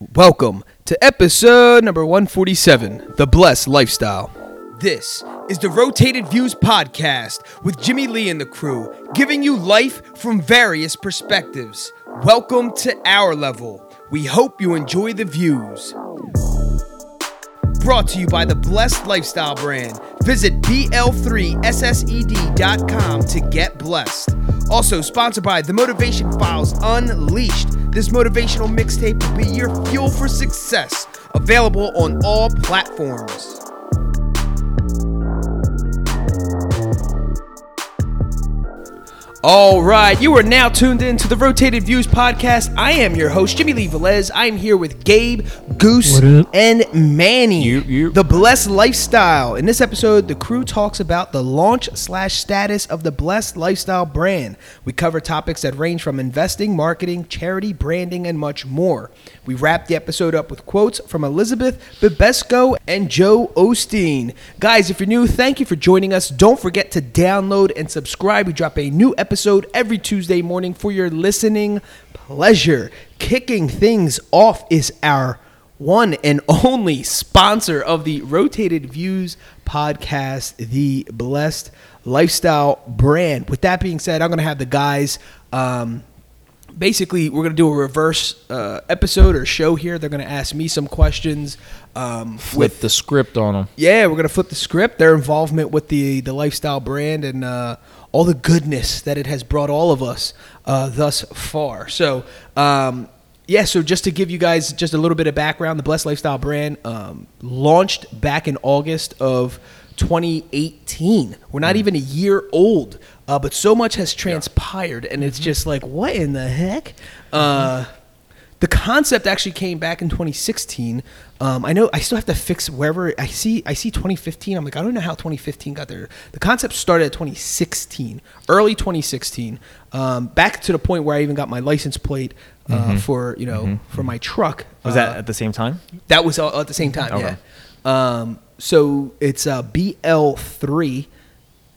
Welcome to episode number 147 The Blessed Lifestyle. This is the Rotated Views podcast with Jimmy Lee and the crew, giving you life from various perspectives. Welcome to our level. We hope you enjoy the views. Brought to you by the Blessed Lifestyle brand. Visit BL3SSED.com to get blessed. Also sponsored by The Motivation Files Unleashed. This motivational mixtape will be your fuel for success. Available on all platforms. All right, you are now tuned in to the Rotated Views podcast. I am your host, Jimmy Lee Velez. I am here with Gabe, Goose, and Manny. You- you- The Blessed Lifestyle. In this episode, the crew talks about the launch slash status of the Blessed Lifestyle brand. We cover topics that range from investing, marketing, charity, branding, and much more. We wrap the episode up with quotes from Elizabeth Bibesco and Joel Osteen. Guys, if you're new, thank you for joining us. Don't forget to download and subscribe. We drop a new episode every Tuesday morning for your listening pleasure. Kicking things off is our one and only sponsor of the Rotated Views podcast, the Blessed Lifestyle brand. With that being said, I'm going to have the guys. Um, basically, we're going to do a reverse uh, episode or show here. They're going to ask me some questions. Um, Flip the script on them. yeah, we're gonna flip the script. Their involvement with the the lifestyle brand and uh, all the goodness that it has brought all of us uh, thus far. So, um, yeah. So just to give you guys just a little bit of background, the Blessed Lifestyle brand um, launched back in August of 2018. We're not even a year old, uh, but so much has transpired, and it's just like, what in the heck? Uh, the concept actually came back in 2016. Um, I know I still have to fix wherever I see I see 2015. I'm like I don't know how 2015 got there. The concept started at 2016, early 2016. Um, back to the point where I even got my license plate uh, for you know for my truck. Was Uh, that at the same time? that was all at the same time. Okay. Yeah. Um, so it's uh, BL3,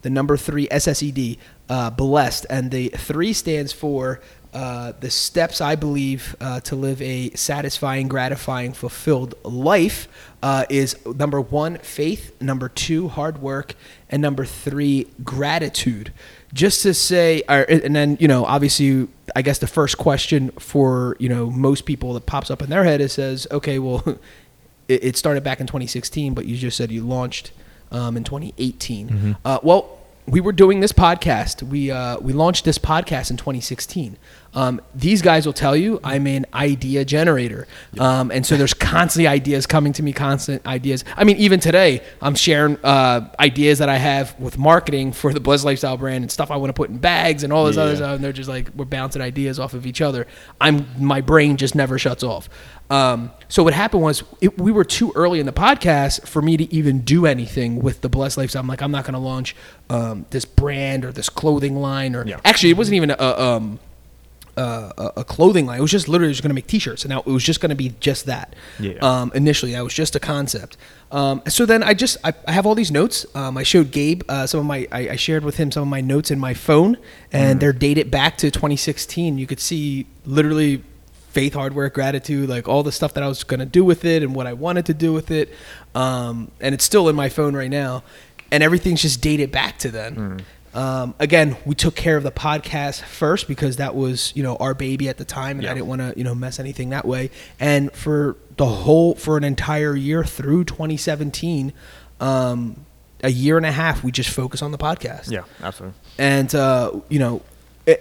the number three SSED, uh, blessed, and the three stands for uh, the steps I believe uh, to live a satisfying, gratifying, fulfilled life. Uh, is number one faith, number two hard work, and number three gratitude. Just to say, or, and then you know, obviously, I guess the first question for you know most people that pops up in their head is says, okay, well, it, it started back in 2016, but you just said you launched um, in 2018. Uh, well, we were doing this podcast. We uh, we launched this podcast in 2016. Um, these guys will tell you I'm an idea generator, um, and so there's constantly ideas coming to me, constant ideas. I mean, even today, I'm sharing uh, ideas that I have with marketing for the Buzz Lifestyle brand and stuff I want to put in bags and all this other stuff. And they're just like we're bouncing ideas off of each other. I'm my brain just never shuts off. Um, so what happened was it, we were too early in the podcast for me to even do anything with the Blessed Lifestyle. I'm like, I'm not going to launch um, this brand or this clothing line or Yeah. actually it wasn't even a, um, a a clothing line. It was just literally just going to make T-shirts, and now it was just going to be just that. Yeah. Um, initially, that was just a concept. Um, so then I just I, I have all these notes. Um, I showed Gabe uh, some of my I, I shared with him some of my notes in my phone, and they're dated back to 2016. You could see literally faith, hard work, gratitude, like all the stuff that I was going to do with it and what I wanted to do with it. Um, and it's still in my phone right now, and everything's just dated back to then. Um, again, we took care of the podcast first because that was, you know, our baby at the time, and I didn't want to, you know, mess anything that way. And for the whole, for an entire year through 2017, um, a year and a half, we just focus on the podcast. Yeah, absolutely. And uh, you know,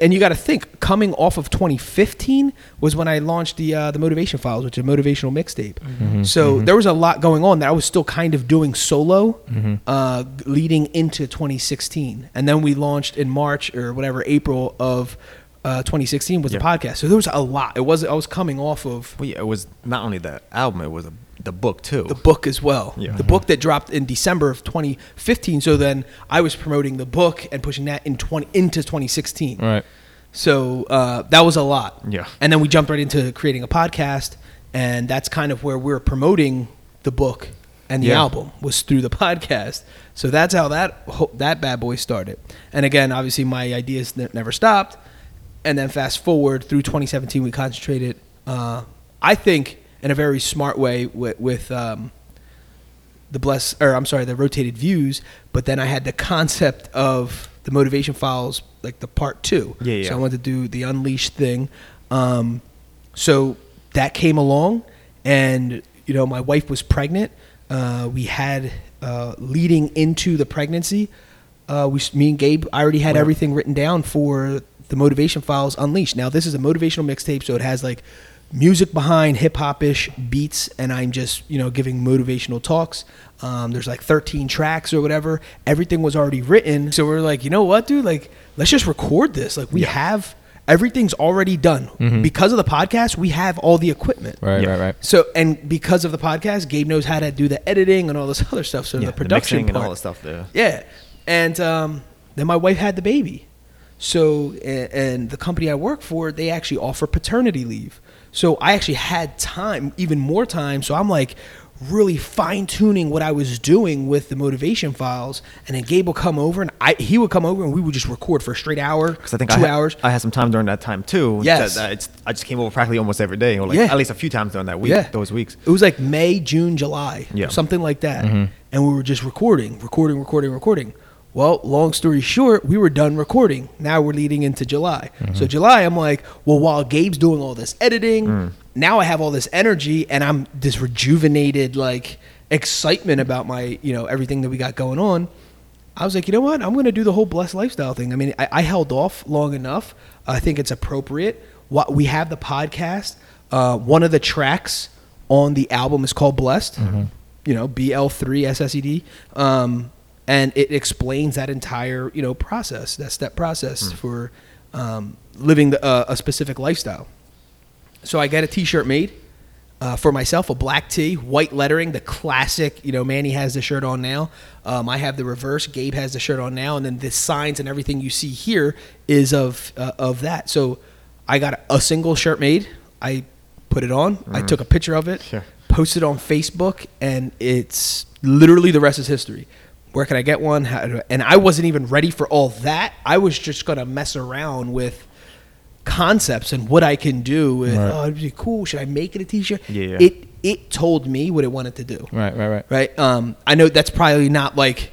and you got to think, coming off of 2015 was when I launched the uh, the motivation files, which is a motivational mixtape. Mm-hmm. So there was a lot going on that I was still kind of doing solo, Mm-hmm. uh, leading into 2016, and then we launched in March or whatever April of. Uh, 2016 was the podcast, so there was a lot. It was I was coming off of Well, yeah, it was not only the album; it was a, the book too. the book as well. Yeah. The book that dropped in December of 2015. So then I was promoting the book and pushing that in 20 into 2016. Right. So uh, that was a lot. Yeah. And then we jumped right into creating a podcast, and that's kind of where we're promoting the book and the Yeah. album was through the podcast. So that's how that ho- that bad boy started. And again, obviously, my ideas ne- never stopped. And then fast forward through 2017, we concentrated. Uh, I think in a very smart way with, with um, the bless or I'm sorry, the rotated views. But then I had the concept of the motivation files, like the part two. Yeah, yeah. So I wanted to do the unleashed thing. Um, so that came along, and you know, my wife was pregnant. Uh, we had uh, leading into the pregnancy. Uh, we, me and Gabe, I already had Wow. everything written down for the motivation files unleashed. Now this is a motivational mixtape, so it has like music behind hip hop ish beats, and I'm just you know giving motivational talks. Um, there's like 13 tracks or whatever. Everything was already written, so we're like, you know what, dude? Like, let's just record this. Like, we Yeah. have everything's already done because of the podcast. We have all the equipment. Right, Yeah. right, right. So, and because of the podcast, Gabe knows how to do the editing and all this other stuff. So yeah, the production mixing and part, all that stuff there. yeah. And um, then my wife had the baby. So, a- and the company I work for, they actually offer paternity leave. So I actually had time, even more time. So I'm like really fine tuning what I was doing with the motivation files. And then Gabe would come over and I, he would come over and we would just record for a straight hour, Because I think two I had, hours. I had some time during that time too. Yes. that- that it's, I just came over practically almost every day, or like Yeah. at least a few times during that week. Yeah. Those weeks. It was like May, June, July, Yeah. something like that. Mm-hmm. And we were just recording, recording, recording, recording. Well, long story short, we were done recording. Now we're leading into July. So July, I'm like, well, while Gabe's doing all this editing, now I have all this energy and I'm this rejuvenated like excitement about my, you know, everything that we got going on. I was like, you know what? I'm going to do the whole blessed lifestyle thing. I mean, I, I held off long enough. I think it's appropriate. What we have the podcast. Uh, one of the tracks on the album is called Blessed. You know, BL3 SSED. Um, and it explains that entire you know process, that step process for um, living the, uh, a specific lifestyle. So I got a T-shirt made uh, for myself, a black tee, white lettering, the classic. You know, Manny has the shirt on now. Um, I have the reverse. Gabe has the shirt on now, and then the signs and everything you see here is of uh, of that. So I got a single shirt made. I put it on. I took a picture of it, Sure. posted on Facebook, and it's literally the rest is history. Where can I get one? How do I, and I wasn't even ready for all that. I was just gonna mess around with concepts and what I can do. With, Right. Oh, it'd be cool. Should I make it a T-shirt? Yeah, yeah. It it told me what it wanted to do. Right, right, right. Right. Um. I know that's probably not like.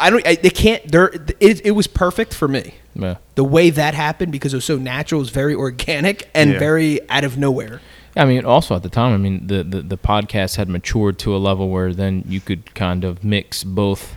I don't. I, they can't. There. It, it was perfect for me. Yeah. The way that happened because it was so natural, it was very organic and Yeah. very out of nowhere. I mean, also at the time, I mean, the, the, the podcast had matured to a level where then you could kind of mix both,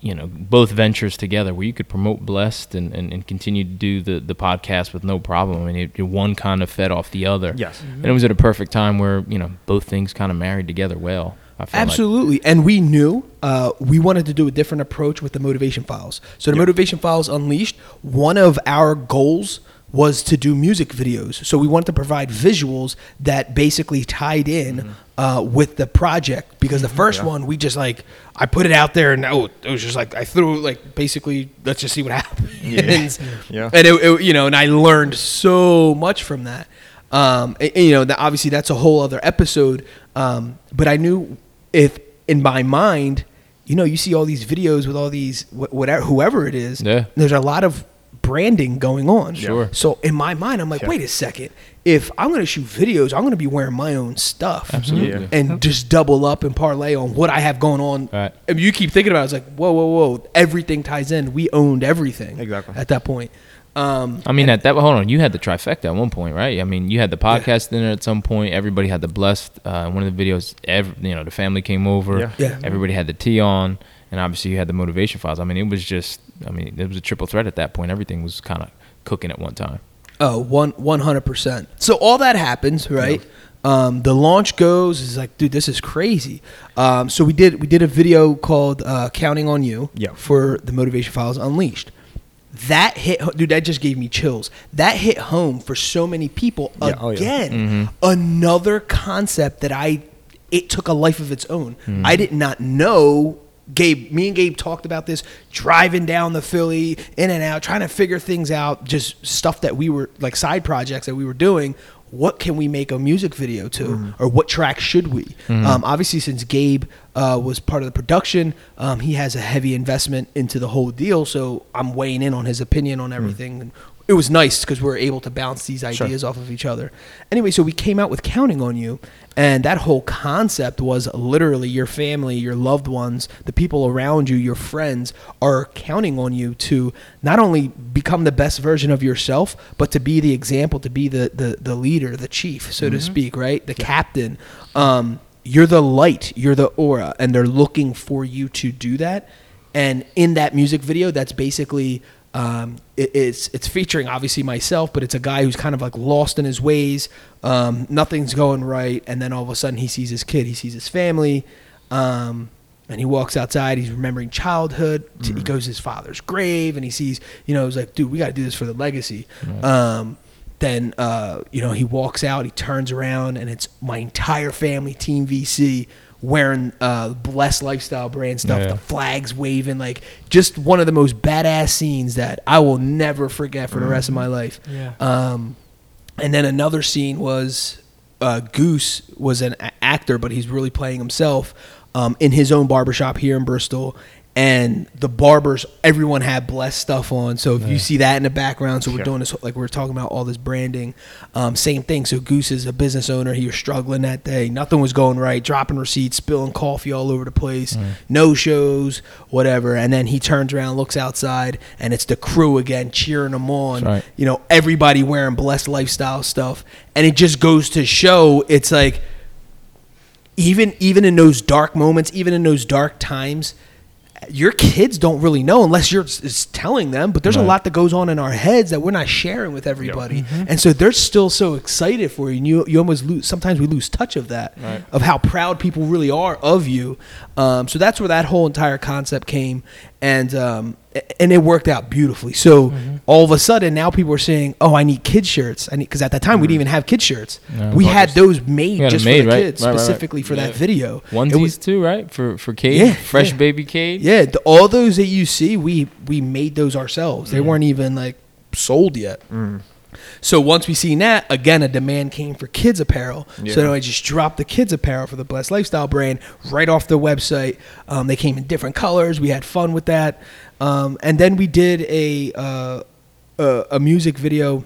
you know, both ventures together where you could promote Blessed and, and, and continue to do the, the podcast with no problem. I mean, it, one kind of fed off the other. Yes. And it was at a perfect time where, you know, both things kind of married together well. I feel like. Absolutely. And we knew uh, we wanted to do a different approach with the motivation files. So the Yeah. motivation files unleashed, one of our goals was to do music videos. So we wanted to provide visuals that basically tied in uh, with the project because the 1st Yeah. one we just like I put it out there and oh, it was just like I threw like basically let's just see what happens. Yeah. And it, it- you know, and I learned so much from that. Um, and- and, you know, that obviously that's a whole other episode. Um, but I knew if in my mind, you know, you see all these videos with all these wh- whatever whoever it is. Yeah. There's a lot of branding going on. Sure. So in my mind, I'm like, Yeah. wait a second. If I'm going to shoot videos, I'm going to be wearing my own stuff. Absolutely. Yeah. And just double up and parlay on what I have going on. Right. And you keep thinking about it, it's like, whoa, whoa, whoa. Everything ties in. We owned everything. Exactly. At that point. Um, I mean, at that hold on, you had the trifecta at one point, right? I mean, you had the podcast in there at some point. Everybody had the blessed. Uh, one of the videos, every, you know, the family came over. Yeah. Yeah. Everybody had the tee on, and obviously you had the motivation files. I mean, it was just, I mean, it was a triple threat at that point. Everything was kind of cooking at one time. Oh, one one hundred percent. So all that happens, right? Um, the launch goes is like, dude, this is crazy. Um, so we did we did a video called uh, "Counting on You" Yeah. for the Motivation Files Unleashed. That hit, dude. That just gave me chills. That hit home for so many people Yeah, oh, yeah. again. Another concept that I it took a life of its own. I did not know. Gabe, me and Gabe talked about this driving down the Philly, in and out, trying to figure things out. Just stuff that we were like side projects that we were doing. What can we make a music video to, or what track should we? Um, obviously, since Gabe uh, was part of the production, um, he has a heavy investment into the whole deal. So I'm weighing in on his opinion on everything. And it was nice because we were able to bounce these ideas off of each other. Anyway, so we came out with counting on you, and that whole concept was literally your family, your loved ones, the people around you, your friends are counting on you to not only become the best version of yourself, but to be the example, to be the the, the leader, the chief, so to speak, right? The captain. Um, you're the light, you're the aura, and they're looking for you to do that. And in that music video, that's basically um, it, it's it's featuring obviously myself, but it's a guy who's kind of like lost in his ways. Um, nothing's going right, and then all of a sudden he sees his kid, he sees his family, um, and he walks outside. He's remembering childhood. T- He goes to his father's grave, and he sees, you know, he's like, dude, we got to do this for the legacy. Um, then uh, you know he walks out, he turns around, and it's my entire family, Team VC, wearing uh, Blessed Lifestyle brand stuff, Yeah. the flags waving, like just one of the most badass scenes that I will never forget for the rest of my life. Yeah. Um, and then another scene was uh, Goose was an a- actor, but he's really playing himself um, in his own barbershop here in Bristol. And the barbers, everyone had blessed stuff on. So if you see that in the background, so we're Sure. doing this like we are talking about all this branding. Um, same thing. So Goose is a business owner. He was struggling that day. Nothing was going right. Dropping receipts, spilling coffee all over the place. No shows, whatever. And then he turns around, looks outside, and it's the crew again cheering him on right. you know everybody wearing blessed lifestyle stuff and it just goes to show it's like even even in those dark moments even in those dark times your kids don't really know unless you're telling them but there's a lot that goes on in our heads that we're not sharing with everybody. And so they're still so excited for you and you, you almost lose sometimes we lose touch of that Right. of how proud people really are of you. Um, so that's where that whole entire concept came. And um, and it worked out beautifully so Mm-hmm. all of a sudden now people are saying oh i need kid shirts i need because at that time we didn't mm-hmm. even have kid shirts No. we had those made just made, for the right? kids Right, right, right. specifically for that Yeah. video It Onesies was- too, right? For for Cade, Yeah, fresh yeah. baby Cade. yeah, the, all those that you see, we we made those ourselves. They mm-hmm. weren't even like sold yet. Mm. So once we seen that, again, a demand came for kids apparel. Yeah. So then I just dropped the kids apparel for the Blessed Lifestyle brand right off the website. Um, they came in different colors. We had fun with that, um, and then we did a uh, a, a music video.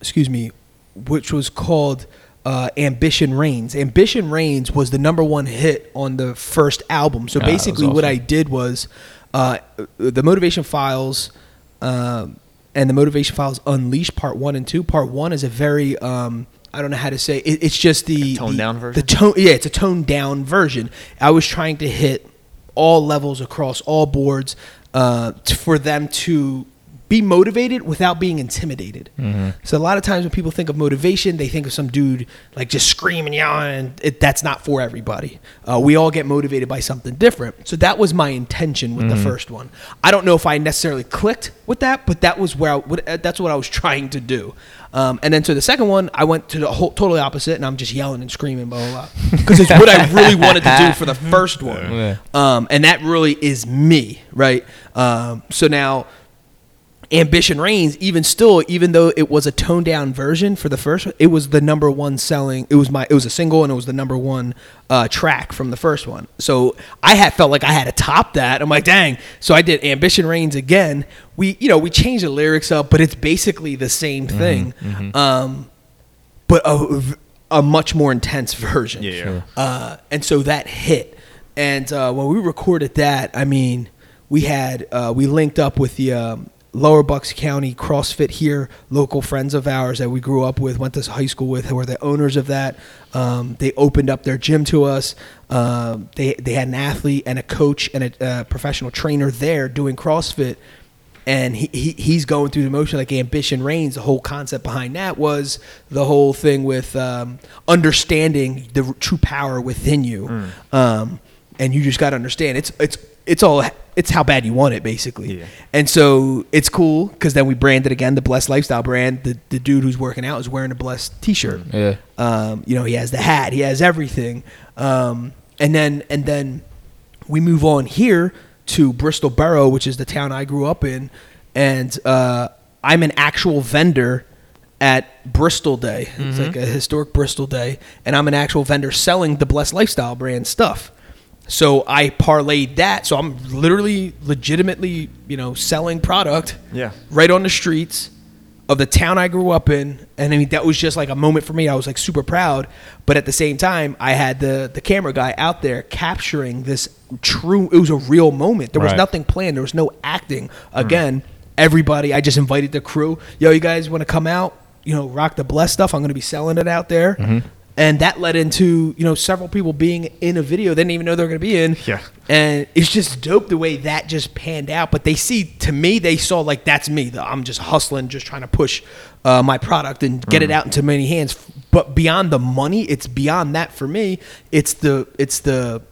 Excuse me, which was called. Uh, Ambition Reigns. Ambition Reigns was the number one hit on the first album. So Ah, was basically, what. I did was uh, the Motivation Files um, and the Motivation Files Unleashed Part One and Two. Part One is a very um, I don't know how to say it, it's just the toned the- down version? The tone, yeah, it's a toned down version. I was trying to hit all levels across all boards uh, t- for them to be motivated without being intimidated. So a lot of times when people think of motivation, they think of some dude like just screaming, yelling. And it, that's not for everybody. Uh, we all get motivated by something different. So that was my intention with the first one. I don't know if I necessarily clicked with that, but that was where I, what, uh, that's what I was trying to do. Um, and then to the second one, I went to the whole totally opposite, and I'm just yelling and screaming, blah blah blah, because it's what I really wanted to do for the first one. Um, and that really is me, right? Um, so now, Ambition Reigns, even still, even though it was a toned down version for the first, it was the number one selling. It was my, it was a single, and it was the number one uh, track from the first one. So I had felt like I had to top that. I'm like, dang. So I did Ambition Reigns again. We, you know, we changed the lyrics up, but it's basically the same thing, Um, but a, a much more intense version. Yeah. Sure. Uh, and so that hit. And uh, when we recorded that, I mean, we had uh, we linked up with the um, Lower Bucks County CrossFit here, local friends of ours that we grew up with, went to high school with, who were the owners of that. Um, they opened up their gym to us. Um, they they had an athlete and a coach and a uh, professional trainer there doing CrossFit and he, he he's going through the motion like ambition reigns the whole concept behind that was the whole thing with um, understanding the true power within you um, and you just got to understand it's it's it's all it's how bad you want it basically Yeah. and so it's cool because then we branded again the blessed lifestyle brand the, the dude who's working out is wearing a blessed t-shirt Yeah. um, you know, he has the hat, he has everything. Um, and then and then we move on here to Bristol Borough, which is the town I grew up in, and uh, I'm an actual vendor at Bristol Day. It's like a historic Bristol Day, and I'm an actual vendor selling the Blessed Lifestyle brand stuff. So I parlayed that. So I'm literally, legitimately, you know, selling product Yeah. right on the streets of the town I grew up in, and I mean that was just like a moment for me. I was like super proud, but at the same time, I had the the camera guy out there capturing this true. It was a real moment. There was Right. nothing planned. There was no acting. Mm. Again, everybody. I just invited the crew. Yo, you guys want to come out? You know, rock the bless stuff. I'm going to be selling it out there. Mm-hmm. And that led into you know several people being in a video they didn't even know they were going to be in. Yeah. And it's just dope the way that just panned out. But they see, to me, they saw like that's me. The- I'm just hustling, just trying to push uh, my product and get it out into many hands. But beyond the money, it's beyond that for me. It's the it's the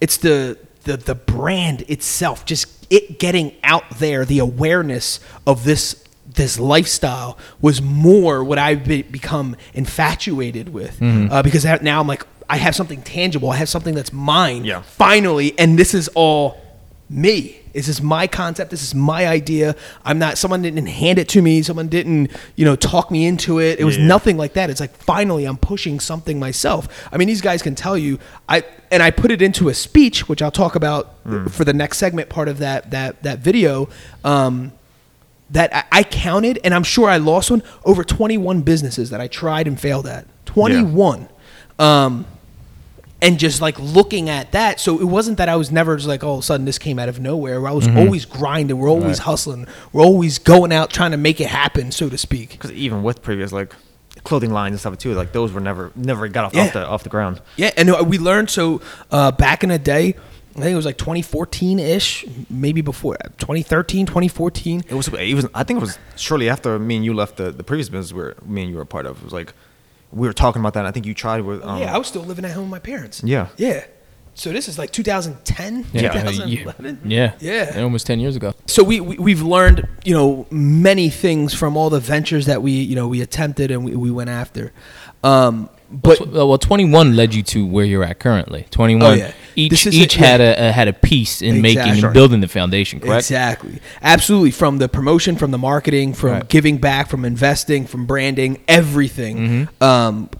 it's the the the brand itself. Just it getting out there, the awareness of this this lifestyle was more what I've be, become infatuated with uh, because now I'm like I have something tangible. I have something that's mine. Yeah. Finally, and this is all me. This is my concept. This is my idea. I'm not. Someone didn't hand it to me. Someone didn't, you know, talk me into it. It was Yeah. nothing like that. It's like finally I'm pushing something myself. I mean, these guys can tell you. I and I put it into a speech, which I'll talk about for the next segment part of that that that video. Um, that I, I counted, and I'm sure I lost one over 21 businesses that I tried and failed at. 21. Um, and just like looking at that, so it wasn't that I was never just like, all of a sudden this came out of nowhere. I was always grinding. We're always Right. hustling. We're always going out trying to make it happen, so to speak. Because even with previous like clothing lines and stuff too, like those were never never got off, Yeah. off the off the ground. Yeah, and uh, we learned so uh, back in the day. I think it was like 2014 ish, maybe before 2013, 2014. It was it was I think it was shortly after me and you left the, the previous business where me and you were a part of. It was like we were talking about that. And I think you tried with um, yeah, I was still living at home with my parents. Yeah. Yeah. So this is like 2010, Yeah, uh, 2011. yeah, Yeah. almost ten years ago. So we, we we've learned you know many things from all the ventures that we you know we attempted and we, we went after. Um, but But well, twenty one led you to where you're at currently. Twenty one. Oh, yeah. Each each yeah. had a, a had a piece in making and building the foundation. Correct. Exactly. Absolutely. From the promotion, from the marketing, from Right. giving back, from investing, from branding, everything Mm-hmm. um,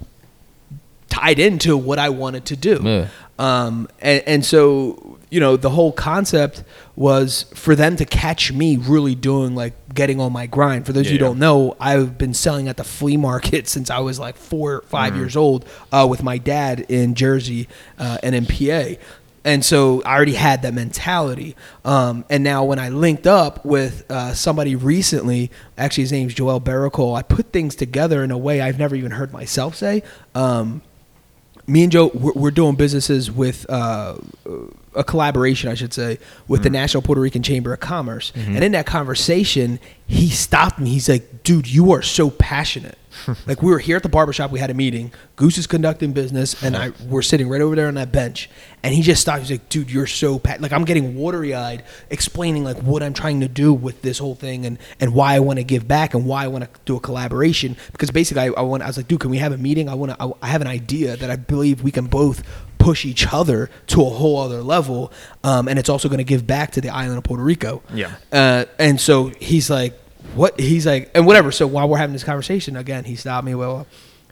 tied into what I wanted to do. Yeah. Um, and, and so, you know, the whole concept was for them to catch me really doing like getting on my grind. For those of you who Yeah. don't know, I've been selling at the flea market since I was like four or 5 years old uh, with my dad in Jersey uh, and in PA. And so I already had that mentality. Um, and now when I linked up with uh, somebody recently, actually his name's Joel Baracol, I put things together in a way I've never even heard myself say. Um, me and Joe, we're, we're doing businesses with uh, a collaboration, I should say, with the mm-hmm. National Puerto Rican Chamber of Commerce. Mm-hmm. And in that conversation, he stopped me. He's like, dude, you are so passionate. like we were here at the barbershop, we had a meeting. Goose is conducting business, and I we're sitting right over there on that bench. And he just stopped. He's like, dude, you're so pa-. like I'm getting watery eyed, explaining like what I'm trying to do with this whole thing and and why I want to give back and why I want to do a collaboration. Because basically, I, I want. I was like, dude, can we have a meeting? I want to. I, I have an idea that I believe we can both push each other to a whole other level, um, and it's also going to give back to the island of Puerto Rico. Yeah. Uh, and so he's like, what? He's like, and whatever. So while we're having this conversation, again, he stopped me. Well,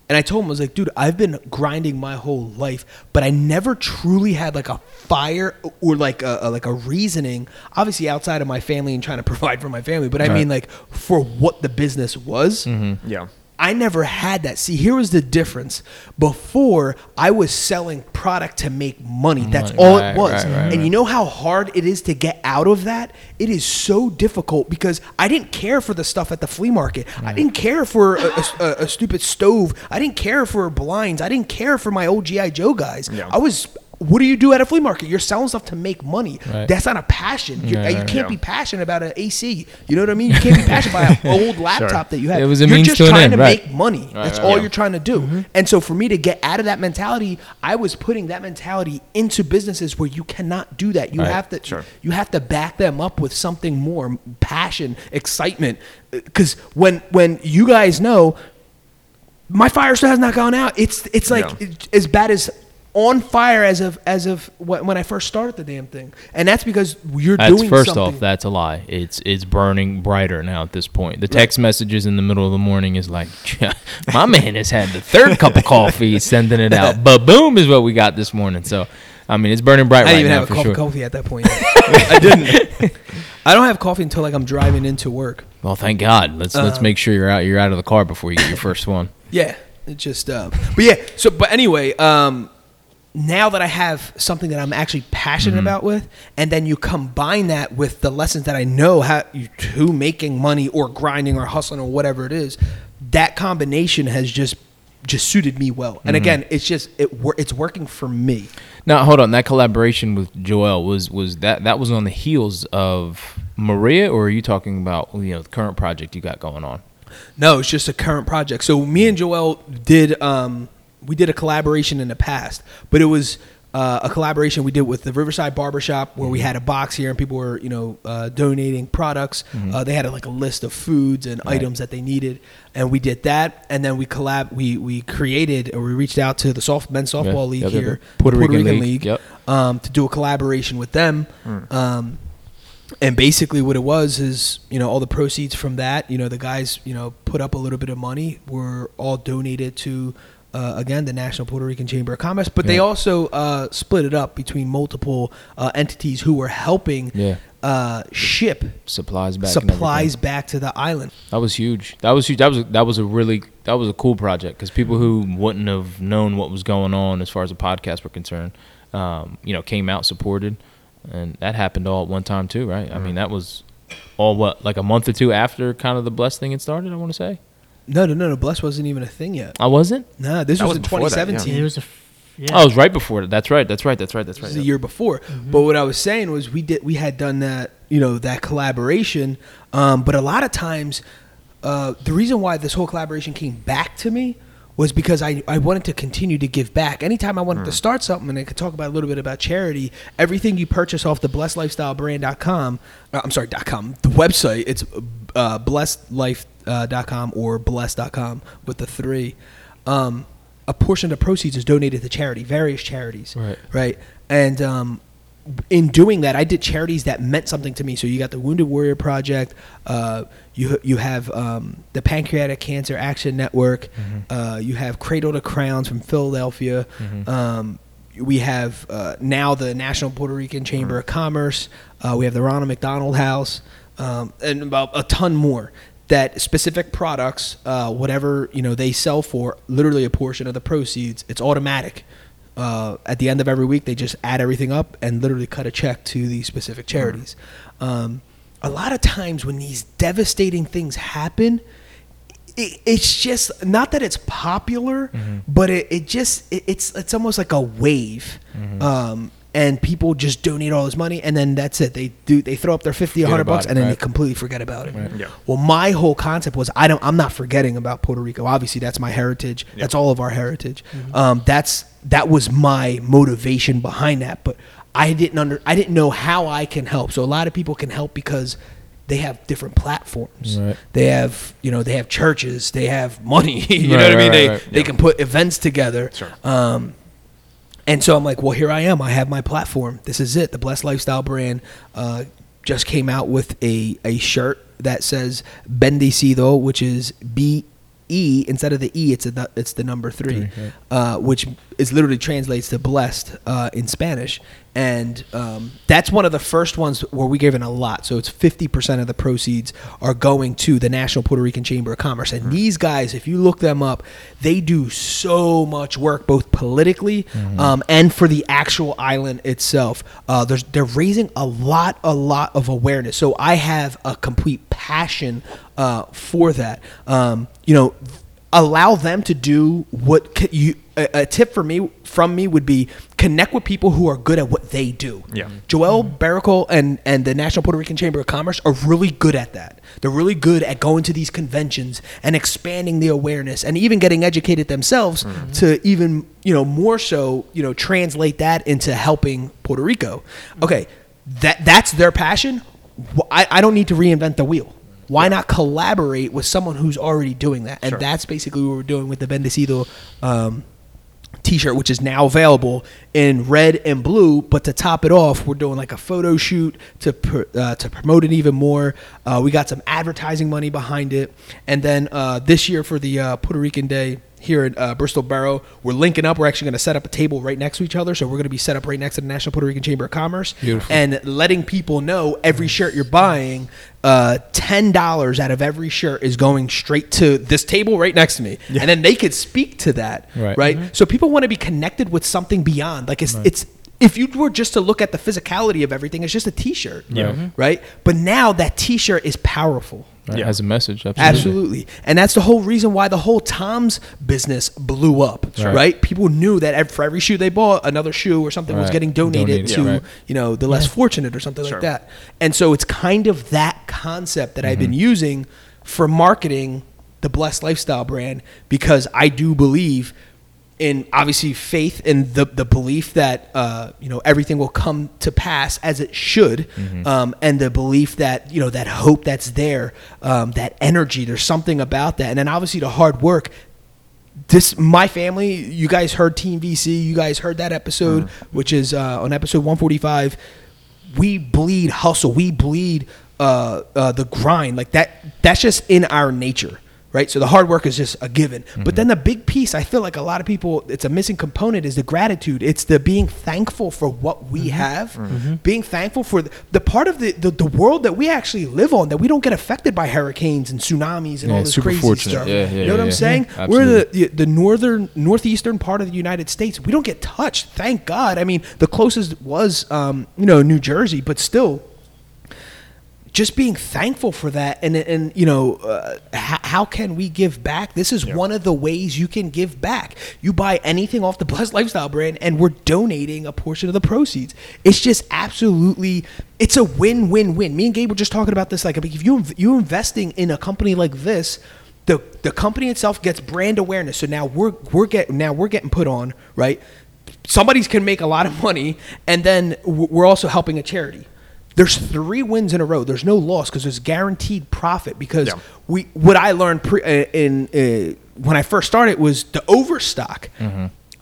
and I told him, I was like, dude, I've been grinding my whole life, but I never truly had like a fire or like a, a like a reasoning. Obviously, outside of my family and trying to provide for my family, but I Right. mean like for what the business was. Yeah. I never had that. See, here was the difference. Before, I was selling product to make money. That's all it was. right, right, and right. you know how hard it is to get out of that? It is so difficult because I didn't care for the stuff at the flea market. I didn't care for a, a- a- a stupid stove. I didn't care for blinds. I didn't care for my old G.I. Joe guys. Yeah. I was. What do you do at a flea market? You're selling stuff to make money. Right. That's not a passion. You're, Right, you can't right. be passionate about an AC. You know what I mean? You can't be passionate about an old laptop that you have. It was a You're means just to an trying end, to right. make money. That's right, all yeah. you're trying to do. Mm-hmm. And so for me to get out of that mentality, I was putting that mentality into businesses where you cannot do that. You Right, have to sure. you have to back them up with something more passion, excitement. Cuz when when you guys know my fire still has not gone out. It's it's like Yeah. it's as bad as on fire as of as of when I first started the damn thing, and that's because you're That's doing first something. off, that's a lie. It's it's burning brighter now at this point. The text messages in the middle of the morning is like, my man has had the third cup of coffee, sending it out. But boom is what we got this morning. So, I mean, it's burning bright I right didn't even now have a cup sure. of coffee at that point. I didn't. I don't have coffee until like I'm driving into work. Well, thank God. Let's let's Um, make sure you're out you're out of the car before you get your first one. Yeah, it just. Uh, but yeah, so but anyway, um, now that I have something that I'm actually passionate about with, and then you combine that with the lessons that I know how you to making money or grinding or hustling or whatever it is, that combination has just just suited me well. And again, it's just it it's working for me. Now, hold on. That collaboration with Joel was was that that was on the heels of Maria, or are you talking about you know the current project you got going on? No, it's just a current project. So me and Joel did um we did a collaboration in the past, but it was uh, a collaboration we did with the Riverside Barbershop where we had a box here and people were you know uh, donating products. Uh, they had like a list of foods and Right. items that they needed, and we did that. And then we collab we we created or we reached out to the soft men's softball league Yep, yep, here, yep. Puerto the Rican League, yep. um, to do a collaboration with them. Um, and basically, what it was is, you know, all the proceeds from that, you know, the guys, you know, put up a little bit of money, were all donated to, uh, again, the National Puerto Rican Chamber of Commerce. But they also uh, split it up between multiple uh, entities who were helping Yeah. uh, ship Supplies back. supplies back to the island. That was huge. That was huge. That was that was a really that was a cool project because people who wouldn't have known what was going on as far as the podcast were concerned, um, you know, came out supported, and that happened all at one time too, right? I mean, that was all what like a month or two after kind of the blessed thing had started. I want to say No, no, no, no. Bless wasn't even a thing yet. I wasn't. Nah, this That was, was in before that, yeah. 2017. It was a, f- yeah. Oh, it was right before that. That's right. That's right. That's right. That's This right. is the year before. But what I was saying was we did we had done that you know that collaboration. Um, but a lot of times, uh, the reason why this whole collaboration came back to me was because I, I wanted to continue to give back. Anytime I wanted to start something, and I could talk about a little bit about charity, everything you purchase off the blessedlifestylebrand.com, uh, I'm sorry, dot .com, the website, it's uh, blessedlife.com or blessed.com with the three. Um, a portion of the proceeds is donated to charity, various charities Right. right? And um, in doing that, I did charities that meant something to me. So you got the Wounded Warrior Project, uh, you you have um, the Pancreatic Cancer Action Network, uh, you have Cradle to Crayons from Philadelphia. Um, we have uh, now the National Puerto Rican Chamber of Commerce. Uh, we have the Ronald McDonald House, um, and about a ton more. That specific products, uh, whatever you know they sell for, literally a portion of the proceeds, it's automatic. Uh, at the end of every week they just add everything up and literally cut a check to these specific charities. Um, a lot of times when these devastating things happen it, it's just not that it's popular but it, it just it, it's it's almost like a wave. Um, and people just donate all this money and then that's it. They do they throw up their 50 Forget 100 bucks it, and then they completely forget about it. Right. Yeah. well my whole concept was i don't i'm not forgetting about puerto rico. Obviously that's my heritage. That's all of our heritage. Um, that's that was my motivation behind that but i didn't under i didn't know how i can help. So a lot of people can help because they have different platforms. Right. they have you know they have churches. They have money. You know Right, what i mean? right, they, right, they yeah. can put events together. Sure. um, and so I'm like, well, here I am. I have my platform. This is it. The Blessed Lifestyle brand uh, just came out with a, a shirt that says Bendecido, which is B E instead of the E, it's a, it's the number three, uh, which is literally translates to blessed uh, in Spanish. And um, that's one of the first ones where we gave in a lot. So it's 50% of the proceeds are going to the National Puerto Rican Chamber of Commerce. And these guys, if you look them up, they do so much work, both politically um, and for the actual island itself. Uh, there's, they're raising a lot, a lot of awareness. So I have a complete passion uh, for that. Um, you know, allow them to do what c- you a, a tip for me from me would be connect with people who are good at what they do. Yeah. joel mm-hmm. Barrical and and the national puerto rican chamber of commerce are really good at that. They're really good at going to these conventions and expanding the awareness and even getting educated themselves mm-hmm. to even you know more so you know translate that into helping puerto rico. Mm-hmm. Okay that that's their passion. I, I don't need to reinvent the wheel why not collaborate with someone who's already doing that? And Sure. that's basically what we're doing with the Bendecido um, t-shirt, which is now available in red and blue. But to top it off, we're doing like a photo shoot to pr- uh, to promote it even more. Uh, we got some advertising money behind it, and then uh, this year for the uh, Puerto Rican Day here at uh, Bristol Borough. We're linking up. We're actually going to set up a table right next to each other. So we're going to be set up right next to the National Puerto Rican Chamber of Commerce. Beautiful. And letting people know every shirt you're buying, uh, ten dollars out of every shirt is going straight to this table right next to me, and then they could speak to that, Right. right? So people want to be connected with something beyond. Like it's it's if you were just to look at the physicality of everything, it's just a T-shirt, Yeah. Right? But now that T-shirt is powerful. Right? Yeah. Has a message. Absolutely. Absolutely. And that's the whole reason why the whole Tom's business blew up, Right. right? People knew that for every shoe they bought, another shoe or something was getting donated, Donated, to, yeah. Right. you know, the less fortunate or something Sure. like that. And so it's kind of that concept that I've been Mm-hmm. using for marketing the Blessed Lifestyle brand because I do believe in obviously faith and the, the belief that uh, you know everything will come to pass as it should Mm-hmm. um, and the belief that you know that hope that's there um, that energy there's something about that. And then obviously the hard work. This my family you guys heard team vc you guys heard that episode which is uh, on episode 145 we bleed hustle. We bleed uh, uh, the grind. Like that that's just in our nature right? So the hard work is just a given. But mm-hmm. then the big piece i feel like a lot of people it's a missing component is the gratitude. It's the being thankful for what we mm-hmm. have mm-hmm. being thankful for the, the part of the, the the world that we actually live on that we don't get affected by hurricanes and tsunamis and Yeah, all this crazy fortunate. stuff. Yeah, yeah, you know what i'm saying? We're the, the the northern northeastern part of the United States. We don't get touched, thank God. I mean, the closest was um, you know New Jersey, but still, just being thankful for that, and and you know, uh, how, how can we give back? This is one of the ways you can give back. You buy anything off the Blessed Lifestyle brand, and we're donating a portion of the proceeds. It's just absolutely. It's a win-win-win. Me and Gabe were just talking about this. Like, if you you investing in a company like this, the the company itself gets brand awareness. So now we're we're getting now we're getting put on right. Somebody's can make a lot of money, and then we're also helping a charity. There's three wins in a row. There's no loss because there's guaranteed profit. Because Yeah. we what I learned pre, uh, in uh, when I first started was the overstock.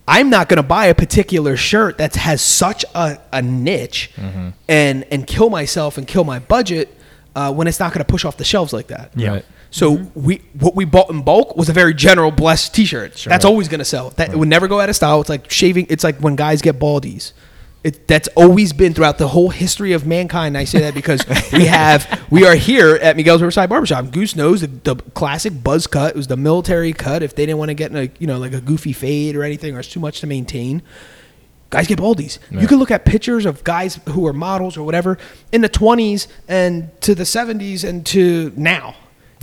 I'm not going to buy a particular shirt that has such a, a niche and and kill myself and kill my budget uh, when it's not going to push off the shelves like that. Yeah. Right. So we what we bought in bulk was a very general blessed T-shirt. That's always going to sell. That it would never go out of style. It's like shaving. It's like when guys get baldies. It, that's always been throughout the whole history of mankind. I say that because we have we are here at Miguel's Riverside Barbershop. Goose knows the, the classic buzz cut. It was the military cut. If they didn't want to get in a you know like a goofy fade or anything, or it's too much to maintain, guys get baldies. You can look at pictures of guys who are models or whatever in the 20s and to the 70s and to now.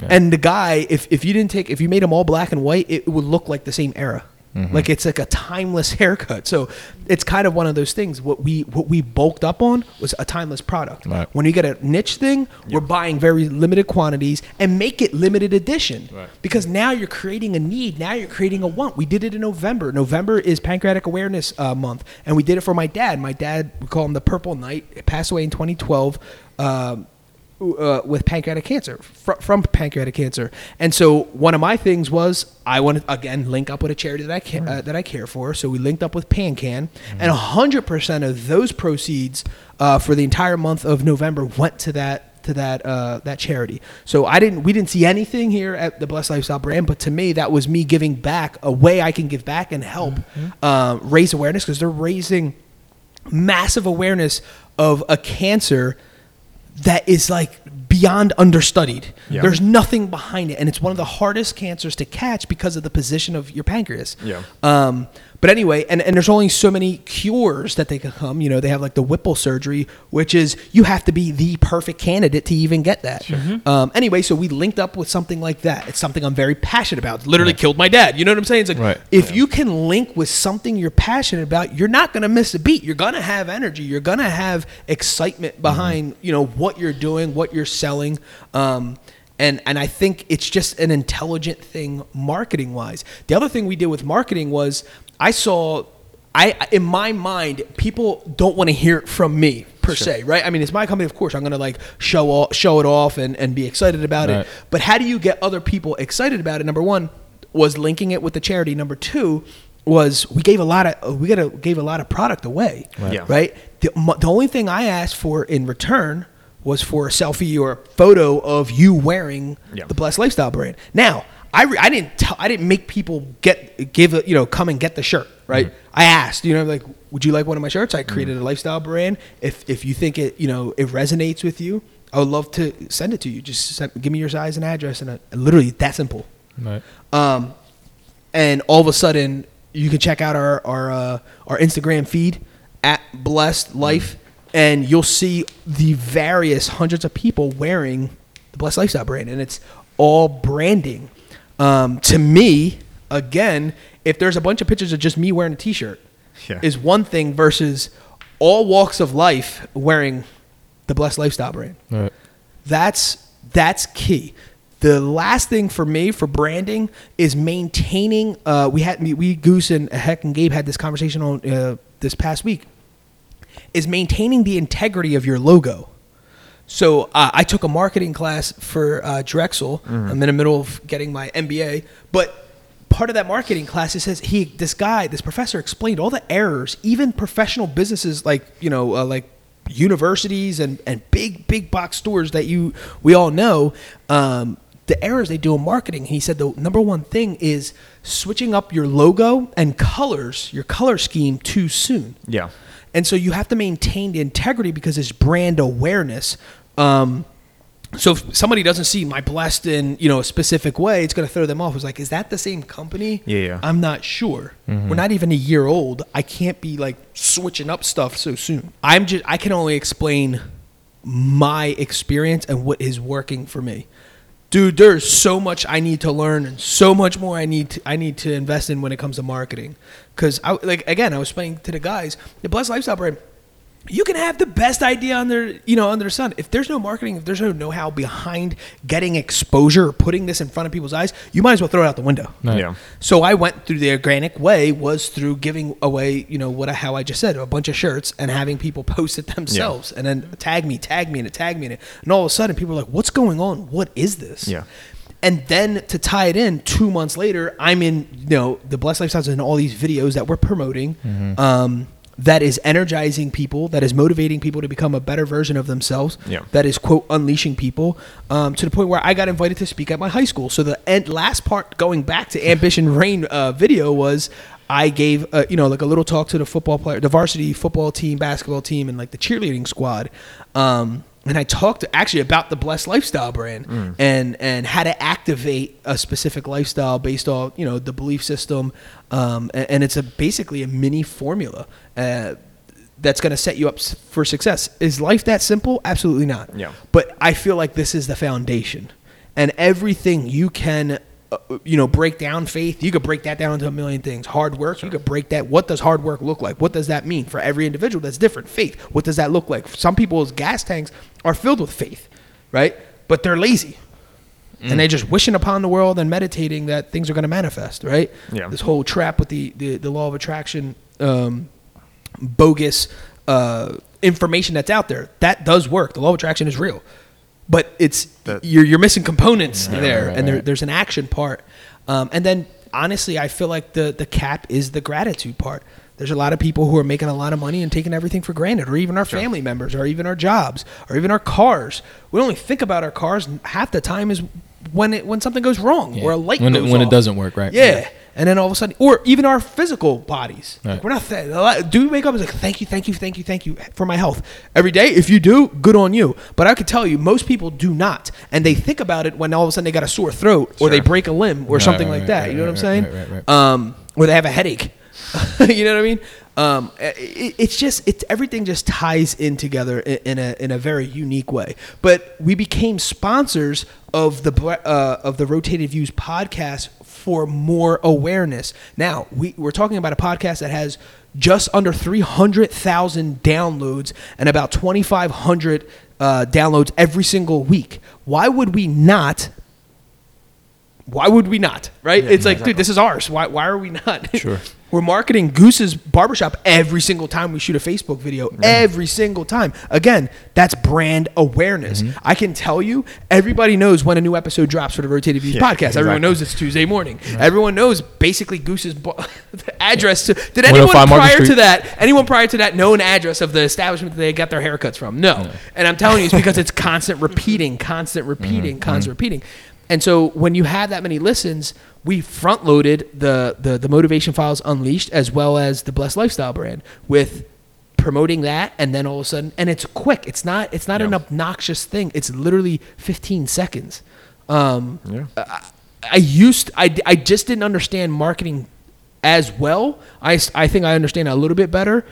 And the guy, if, if you didn't take, if you made them all black and white, it would look like the same era. Mm-hmm. Like it's like a timeless haircut. So it's kind of one of those things. What we what we bulked up on was a timeless product. Right. When you get a niche thing, we're buying very limited quantities and make it limited edition. Right. Because now you're creating a need. Now you're creating a want. We did it in November. November is Pancreatic Awareness uh, Month, and we did it for my dad. My dad, we call him the Purple Knight. He passed away in 2012. Um, uh, with pancreatic cancer fr- from pancreatic cancer, and so one of my things was I want to again link up with a charity that I ca- uh, that I care for. So we linked up with PanCan, and hundred percent of those proceeds uh, for the entire month of November went to that to that uh, that charity. So I didn't we didn't see anything here at the Blessed Lifestyle brand, but to me that was me giving back a way I can give back and help uh, raise awareness because they're raising massive awareness of a cancer that is like beyond understudied. Yeah. There's nothing behind it, and it's one of the hardest cancers to catch because of the position of your pancreas. Yeah. Um, but anyway, and, and there's only so many cures that they can come. You know, they have like the Whipple surgery, which is you have to be the perfect candidate to even get that. Um, anyway, so we linked up with something like that. It's something I'm very passionate about. It's literally killed my dad. You know what I'm saying? It's like Right. if you can link with something you're passionate about, you're not going to miss a beat. You're going to have energy. You're going to have excitement behind, you know, what you're doing, what you're selling. Um, and, and I think it's just an intelligent thing marketing wise. The other thing we did with marketing was I saw I in my mind people don't want to hear it from me per se, right? I mean, it's my company, of course. I'm going to like show off, show it off and, and be excited about Right. it. But how do you get other people excited about it? Number one was linking it with the charity. Number two was we gave a lot of we got a, gave a lot of product away, Right. Yeah. right? The, mo- the only thing I asked for in return was for a selfie or a photo of you wearing Yeah. the Blessed Lifestyle brand. Now. I, re- I didn't tell I didn't make people get give a, you know come and get the shirt right. Mm-hmm. I asked you know like would you like one of my shirts? I created a lifestyle brand. If if you think it you know it resonates with you, I would love to send it to you. Just send, give me your size and address and, uh literally that simple. Right. Um, and all of a sudden you can check out our our uh, our Instagram feed at Blessed Life, and you'll see the various hundreds of people wearing the Blessed Lifestyle brand, and it's all branding. Um, to me, again, if there's a bunch of pictures of just me wearing a T-shirt, Yeah. is one thing versus all walks of life wearing the Blessed Lifestyle brand Right. that's that's key the last thing for me for branding is maintaining uh, we had we goose and heck and gabe had this conversation on uh, this past week is maintaining the integrity of your logo so uh, I took a marketing class for uh, Drexel. I'm in the middle of getting my MBA, but part of that marketing class it says he this guy this professor explained all the errors even professional businesses like you know uh, like universities and and big big box stores that you we all know um, the errors they do in marketing he said the number one thing is switching up your logo and colors your color scheme too soon Yeah. And so you have to maintain the integrity because it's brand awareness. Um, so if somebody doesn't see my blessed in you know a specific way, it's going to throw them off. It's like, is that the same company? Yeah, yeah. I'm not sure. We're not even a year old. I can't be like switching up stuff so soon. I'm just I can only explain my experience and what is working for me. Dude, there's so much I need to learn and so much more I need to, I need to invest in when it comes to marketing. Cuz I like again, I was explaining to the guys, the Blessed Lifestyle brand you can have the best idea on their you know under the sun if there's no marketing if there's no know-how behind getting exposure or putting this in front of people's eyes you might as well throw it out the window Right. Yeah. so I went through the organic way was through giving away, you know, what I, how I just said, a bunch of shirts and having people post it themselves and then tag me, tag me in it, tag me in it. And all of a sudden people are like, what's going on? What is this? Yeah. And then to tie it in, two months later, I'm in, you know, the Blessed Lifestyles and all these videos that we're promoting. Um, that is energizing people, that is motivating people to become a better version of themselves, Yeah. that is quote unleashing people um, to the point where I got invited to speak at my high school. So the end, last part going back to Ambition Rain uh, video was I gave uh, you know like a little talk to the football player, the varsity football team, basketball team, and like the cheerleading squad. Um, and I talked actually about the blessed lifestyle brand and and how to activate a specific lifestyle based on you know the belief system, um, and, and it's a basically a mini formula. Uh, that's going to set you up for success. Is life that simple? Absolutely not. Yeah. But I feel like this is the foundation, and everything you can, you know, break down faith. You could break that down into a million things. Hard work. You could break that. What does hard work look like? What does that mean for every individual? That's different. Faith. What does that look like? Some people's gas tanks are filled with faith, right? But they're lazy. And they're just wishing upon the world and meditating that things are going to manifest, right? Yeah. This whole trap with the, the, the law of attraction, um, bogus uh, information that's out there. That does work. The law of attraction is real, but it's That- you're you're missing components Right, there, right, and there, right. there's an action part, um, and then honestly, I feel like the the cap is the gratitude part. There's a lot of people who are making a lot of money and taking everything for granted, or even our family members, or even our jobs, or even our cars. We only think about our cars half the time is when it when something goes wrong Yeah. or a light when goes it, when off. it doesn't work, right? Yeah. And then all of a sudden, or even our physical bodies. Like Right. we're not, th- do we wake up and say, thank you, thank you, thank you, thank you for my health every day? If you do, good on you. But I could tell you, most people do not. And they think about it when all of a sudden they got a sore throat or they break a limb or Right, something right, like that. you know what I'm saying? Um, or they have a headache. you know what I mean? Um, it, it's just it's everything just ties in together in, in a in a very unique way. But we became sponsors of the uh, of the Rotated Views podcast for more awareness. Now we we're talking about a podcast that has just under three hundred thousand downloads and about twenty five hundred uh, downloads every single week. Why would we not why would we not? Right? Yeah, it's like, dude, this is ours. Why, why are we not? Sure. We're marketing Goose's Barbershop every single time we shoot a Facebook video. Every single time. Again, that's brand awareness. Mm-hmm. I can tell you, everybody knows when a new episode drops for the Rotated Views Yeah, podcast. Everyone knows it's Tuesday morning. Everyone knows basically Goose's bar- the address. To, did anyone prior to that? Anyone prior to that know an address of the establishment that they got their haircuts from? No. And I'm telling you, it's because it's constant repeating, constant repeating, constant repeating. And so when you have that many listens, we front loaded the, the the motivation files unleashed as well as the blessed lifestyle brand with promoting that and then all of a sudden and it's quick. It's not it's not an obnoxious thing. It's literally 15 seconds. Um Yeah. I, I used I, I just didn't understand marketing as well. I, I think i understand a little bit better.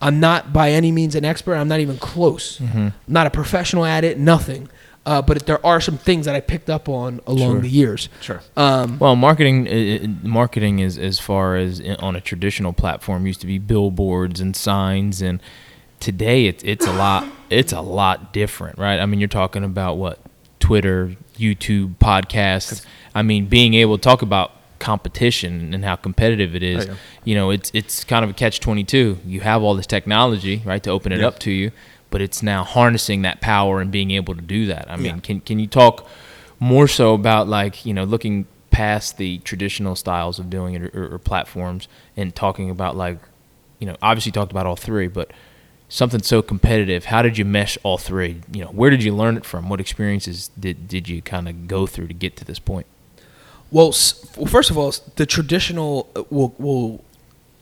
I'm not by any means an expert. I'm not even close. Mm-hmm. I'm not a professional at it nothing uh, but there are some things that i picked up on along Sure. the years Sure. um, Well, marketing, uh, marketing is as far as in, on a traditional platform used to be billboards and signs, and today it's it's a lot it's a lot different, right? I mean, you're talking about what Twitter, YouTube, podcasts. I mean, being able to talk about competition and how competitive it is. Oh, yeah. You know, it's it's kind of a catch twenty two. You have all this technology, right, to open it Yeah. up to you, but it's now harnessing that power and being able to do that. I mean, Yeah. can can you talk more so about like you know looking past the traditional styles of doing it or, or, or platforms and talking about like you know obviously you talked about all three but something so competitive how did you mesh all three you know where did you learn it from what experiences did did you kind of go through to get to this point Well, s- well, first of all, the traditional uh, will will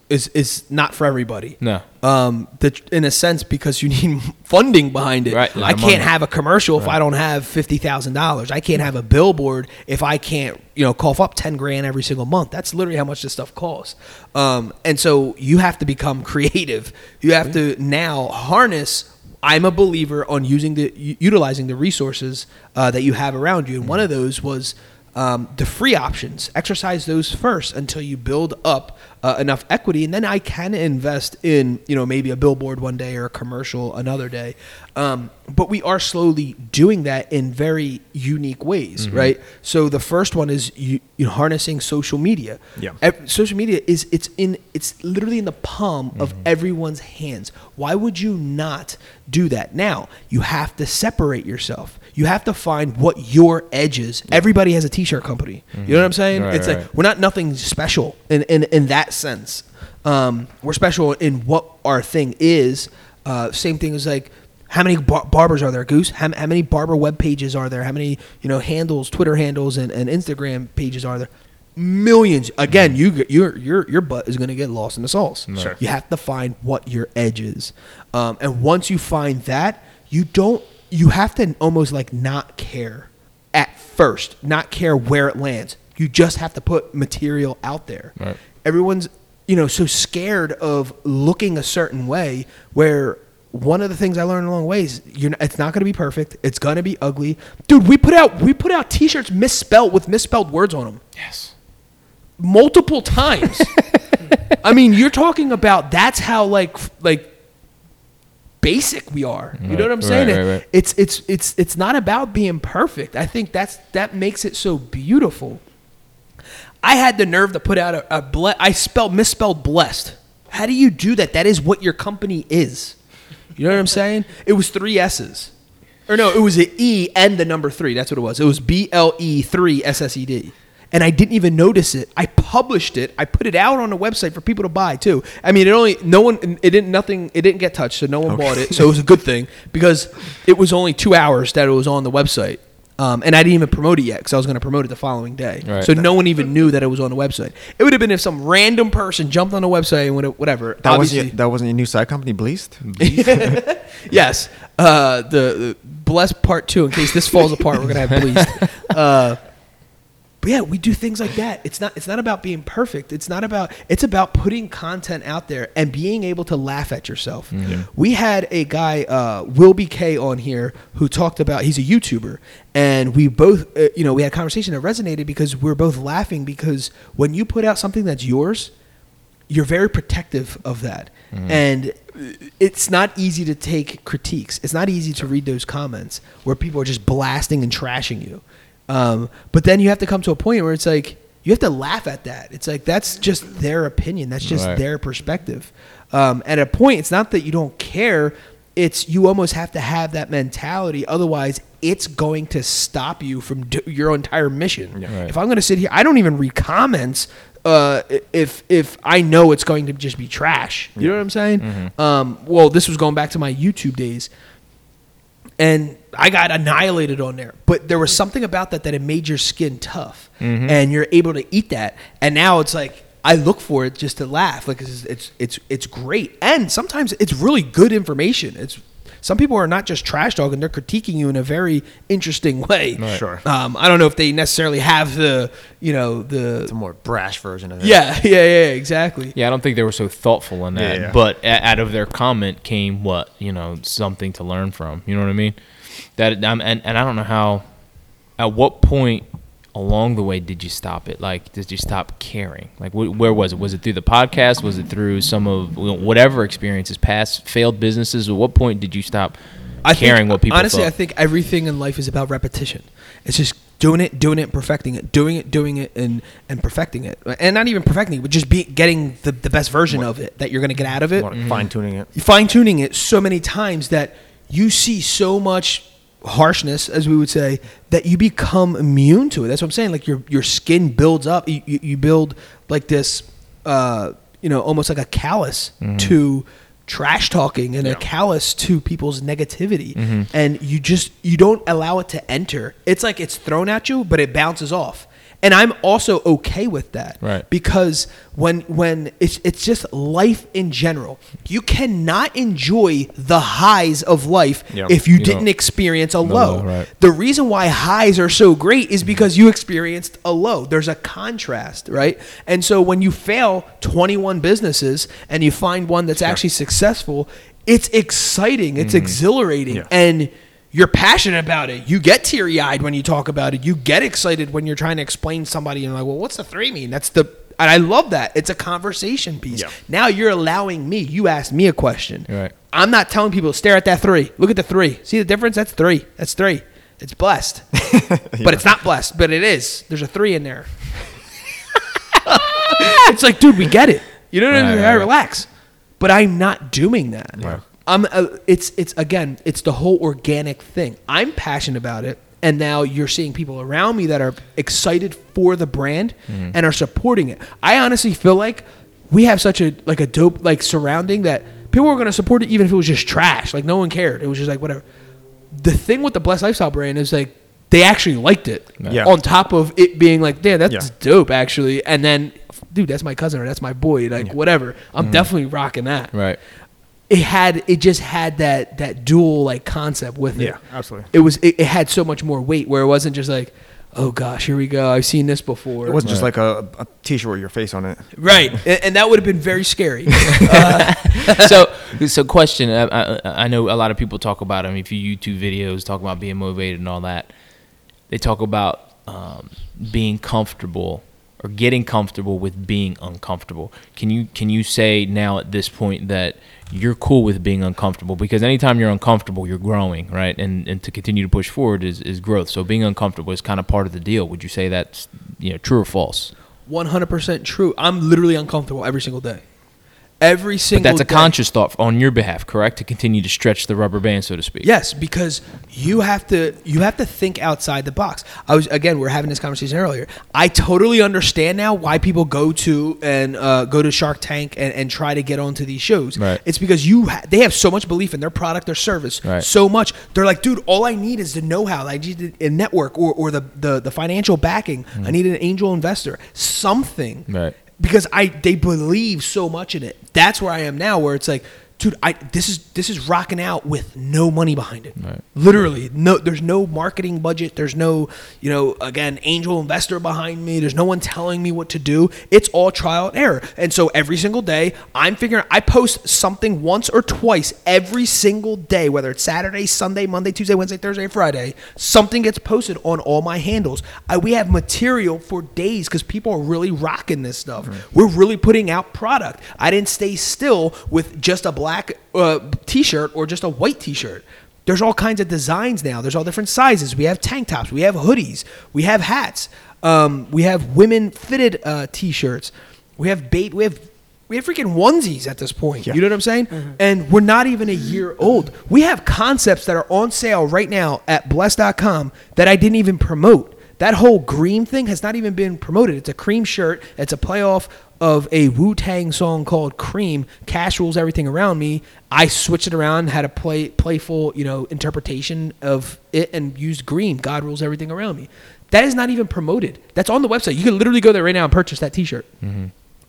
is is not for everybody. no Um, the, in a sense, because you need funding behind it. Right, I can't have a commercial if I don't have fifty thousand dollars. I can't have a billboard if I can't, you know, cough up ten grand every single month. That's literally how much this stuff costs. Um, and so you have to become creative. You have to now harness. I'm a believer on using the utilizing the resources uh, that you have around you, and one of those was um, the free options. Exercise those first until you build up uh, enough equity, and then I can invest in you know maybe a billboard one day or a commercial another day. Um, but we are slowly doing that in very unique ways, right? So the first one is you, you know, harnessing social media. Yeah. Social media is it's in it's literally in the palm of everyone's hands. Why would you not do that? Now you have to separate yourself. You have to find what your edge is. Everybody has a t-shirt company. You know what I'm saying? Right, it's like we're not nothing special in in, in that sense. Um, we're special in what our thing is. Uh, same thing as like how many bar- barbers are there, Goose? How, how many barber web pages are there? How many you know handles, Twitter handles, and, and Instagram pages are there? Millions. Again, you your your your butt is going to get lost in the sauce. Sure. You have to find what your edge is, um, and once you find that, you don't. You have to almost like not care at first, not care where it lands. You just have to put material out there. Right. Everyone's you know so scared of looking a certain way where one of the things I learned along the way is you're not, it's not going to be perfect. It's going to be ugly. Dude, we put out we put out t-shirts misspelled with misspelled words on them yes multiple times. I mean, you're talking about that's how like like basic we are. You know what I'm saying? right, right, right. It's it's it's it's not about being perfect. I think that's that makes it so beautiful. I had the nerve to put out a, a ble- I spelled misspelled blessed. How do you do that? That is what your company is. You know what I'm saying? It was three S's. Or no, it was an E and the number three. That's what it was. It was B L E three S S E D. And I didn't even notice it. I published it. I put it out on the website for people to buy too. I mean, it only no one. It didn't nothing. It didn't get touched, so no one bought it. So it was a good thing because it was only two hours that it was on the website. Um, and I didn't even promote it yet because I was going to promote it the following day. Right. So no one even knew that it was on the website. It would have been if some random person jumped on the website and would whatever. That wasn't your, that wasn't your new side company, Bleast. yes. Uh, the, the blessed part two. In case this falls apart, we're gonna have bleached. Uh, but yeah, we do things like that. It's not. It's not about being perfect. It's not about. It's about putting content out there and being able to laugh at yourself. We had a guy, uh, Will BK, on here who talked about. He's a YouTuber, and we both, uh, you know, we had a conversation that resonated because we are both laughing because when you put out something that's yours, you're very protective of that and it's not easy to take critiques it's not easy to read those comments where people are just blasting and trashing you um, but then you have to come to a point where it's like you have to laugh at that it's like that's just their opinion that's just Right. their perspective um, at a point it's not that you don't care it's you almost have to have that mentality otherwise it's going to stop you from do your entire mission Right. if I'm going to sit here, I don't even read comments uh, if if I know it's going to just be trash. You know what I'm saying? Um, well, this was going back to my YouTube days. And I got annihilated on there. But there was something about that that it made your skin tough, mm-hmm. and you're able to eat that. And now it's like I look for it just to laugh, like it's it's it's, it's great, and sometimes it's really good information. It's some people are not just trash talking; they're critiquing you in a very interesting way. Right. Sure. Um, I don't know if they necessarily have the you know the It's a more brash version of it. yeah yeah yeah exactly. Yeah, I don't think they were so thoughtful in that. Yeah, yeah. But a- out of their comment came what you know something to learn from. You know what I mean? That um, and and I don't know how. At what point along the way did you stop it? Like, did you stop caring? Like, wh- where was it? Was it through the podcast? Was it through some of you know, whatever experiences, past failed businesses? At what point did you stop I caring think, what people honestly, thought? I think everything in life is about repetition. It's just doing it, doing it, perfecting it, doing it, doing it, and and perfecting it, and not even perfecting it, but just be getting the, the best version of it that you're going to get out of it. Mm-hmm. Fine tuning it. Fine tuning it so many times that you see so much harshness, as we would say, that you become immune to it. That's what I'm saying. Like your your skin builds up. You you, you build like this, uh, you know, almost like a callus to trash talking and a Yeah. callus to people's negativity and you just you don't allow it to enter it's like it's thrown at you but it bounces off and i'm also okay with that Right. because when when it's it's just life in general you cannot enjoy the highs of life if you, You didn't experience a low low, right. the reason why highs are so great is because you experienced a low. There's a contrast, right? And so when you fail 21 businesses and you find one that's actually successful, it's exciting, it's mm-hmm. exhilarating, Yeah. and you're passionate about it. You get teary eyed when you talk about it. You get excited when you're trying to explain somebody and like, well, what's the three mean? That's the and I love that. It's a conversation piece. Yeah. Now you're allowing me. You asked me a question. Right. I'm not telling people stare at that three. Look at the three. See the difference? That's three. That's three. It's blessed, yeah. but it's not blessed. But it is. There's a three in there. it's like, dude, we get it. You know what I mean? Relax. But I'm not doing that. Right. I'm. Uh, it's. It's again. It's the whole organic thing. I'm passionate about it, and now you're seeing people around me that are excited for the brand Mm-hmm. and are supporting it. I honestly feel like we have such a like a dope like surrounding that people were going to support it even if it was just trash. Like no one cared. It was just like whatever. The thing with the Blessed Lifestyle brand is like they actually liked it. Yeah. On top of it being like, damn, that's Yeah. dope actually. And then, dude, that's my cousin or that's my boy. Like whatever. I'm definitely rocking that Mm-hmm. right. It had it just had that that dual like concept with it. Yeah, absolutely. It was it, it had so much more weight where it wasn't just like, oh gosh, here we go. I've seen this before. It wasn't just Right. like a, a T-shirt with your face on it. right, and, and that would have been very scary. so, so question. I, I, I know a lot of people talk about. I mean, if you YouTube videos talk about being motivated and all that, they talk about um, being comfortable or getting comfortable with being uncomfortable. Can you can you say now at this point that you're cool with being uncomfortable? Because anytime you're uncomfortable, you're growing, right? And and to continue to push forward is, is growth. So being uncomfortable is kind of part of the deal. Would you say that's you know true or false? One hundred percent true. I'm literally uncomfortable every single day. Every But single. that's a day. conscious thought on your behalf, correct? To continue to stretch the rubber band, so to speak. Yes, because you have to you have to think outside the box. I was again, we are having this conversation earlier. I totally understand now why people go to and uh, go to Shark Tank and, and try to get onto these shows. Right. It's because you ha- they have so much belief in their product their service, Right. so much. They're like, dude, all I need is the know-how. I need a network or, or the, the the financial backing. I need an angel investor, something Mm. Right. Because I they believe so much in it. That's where I am now, where it's like, dude, I this is this is rocking out with no money behind it. Right. Literally, no. There's no marketing budget. There's no, you know, again, angel investor behind me. There's no one telling me what to do. It's all trial and error. And so every single day, I'm figuring. I post something once or twice every single day, whether it's Saturday, Sunday, Monday, Tuesday, Wednesday, Thursday, Friday. Something gets posted on all my handles. I, we have material for days because people are really rocking this stuff. We're really putting out product. I didn't stay still with just a black uh, t-shirt or just a white t-shirt. There's all kinds of designs now. There's all different sizes. We have tank tops. We have hoodies. We have hats. Um, we have women fitted uh, t-shirts. We have bait. We have we have freaking onesies at this point. Yeah. You know what I'm saying? And we're not even a year old. We have concepts that are on sale right now at bless.com that I didn't even promote that whole Cream thing has not even been promoted. It's a Cream shirt. It's a playoff of a Wu Tang song called Cream. Cash rules everything around me. I switched it around, had a play playful, you know, interpretation of it, and used Cream. God rules everything around me. That is not even promoted. That's on the website. You can literally go there right now and purchase that T-shirt. Mm-hmm.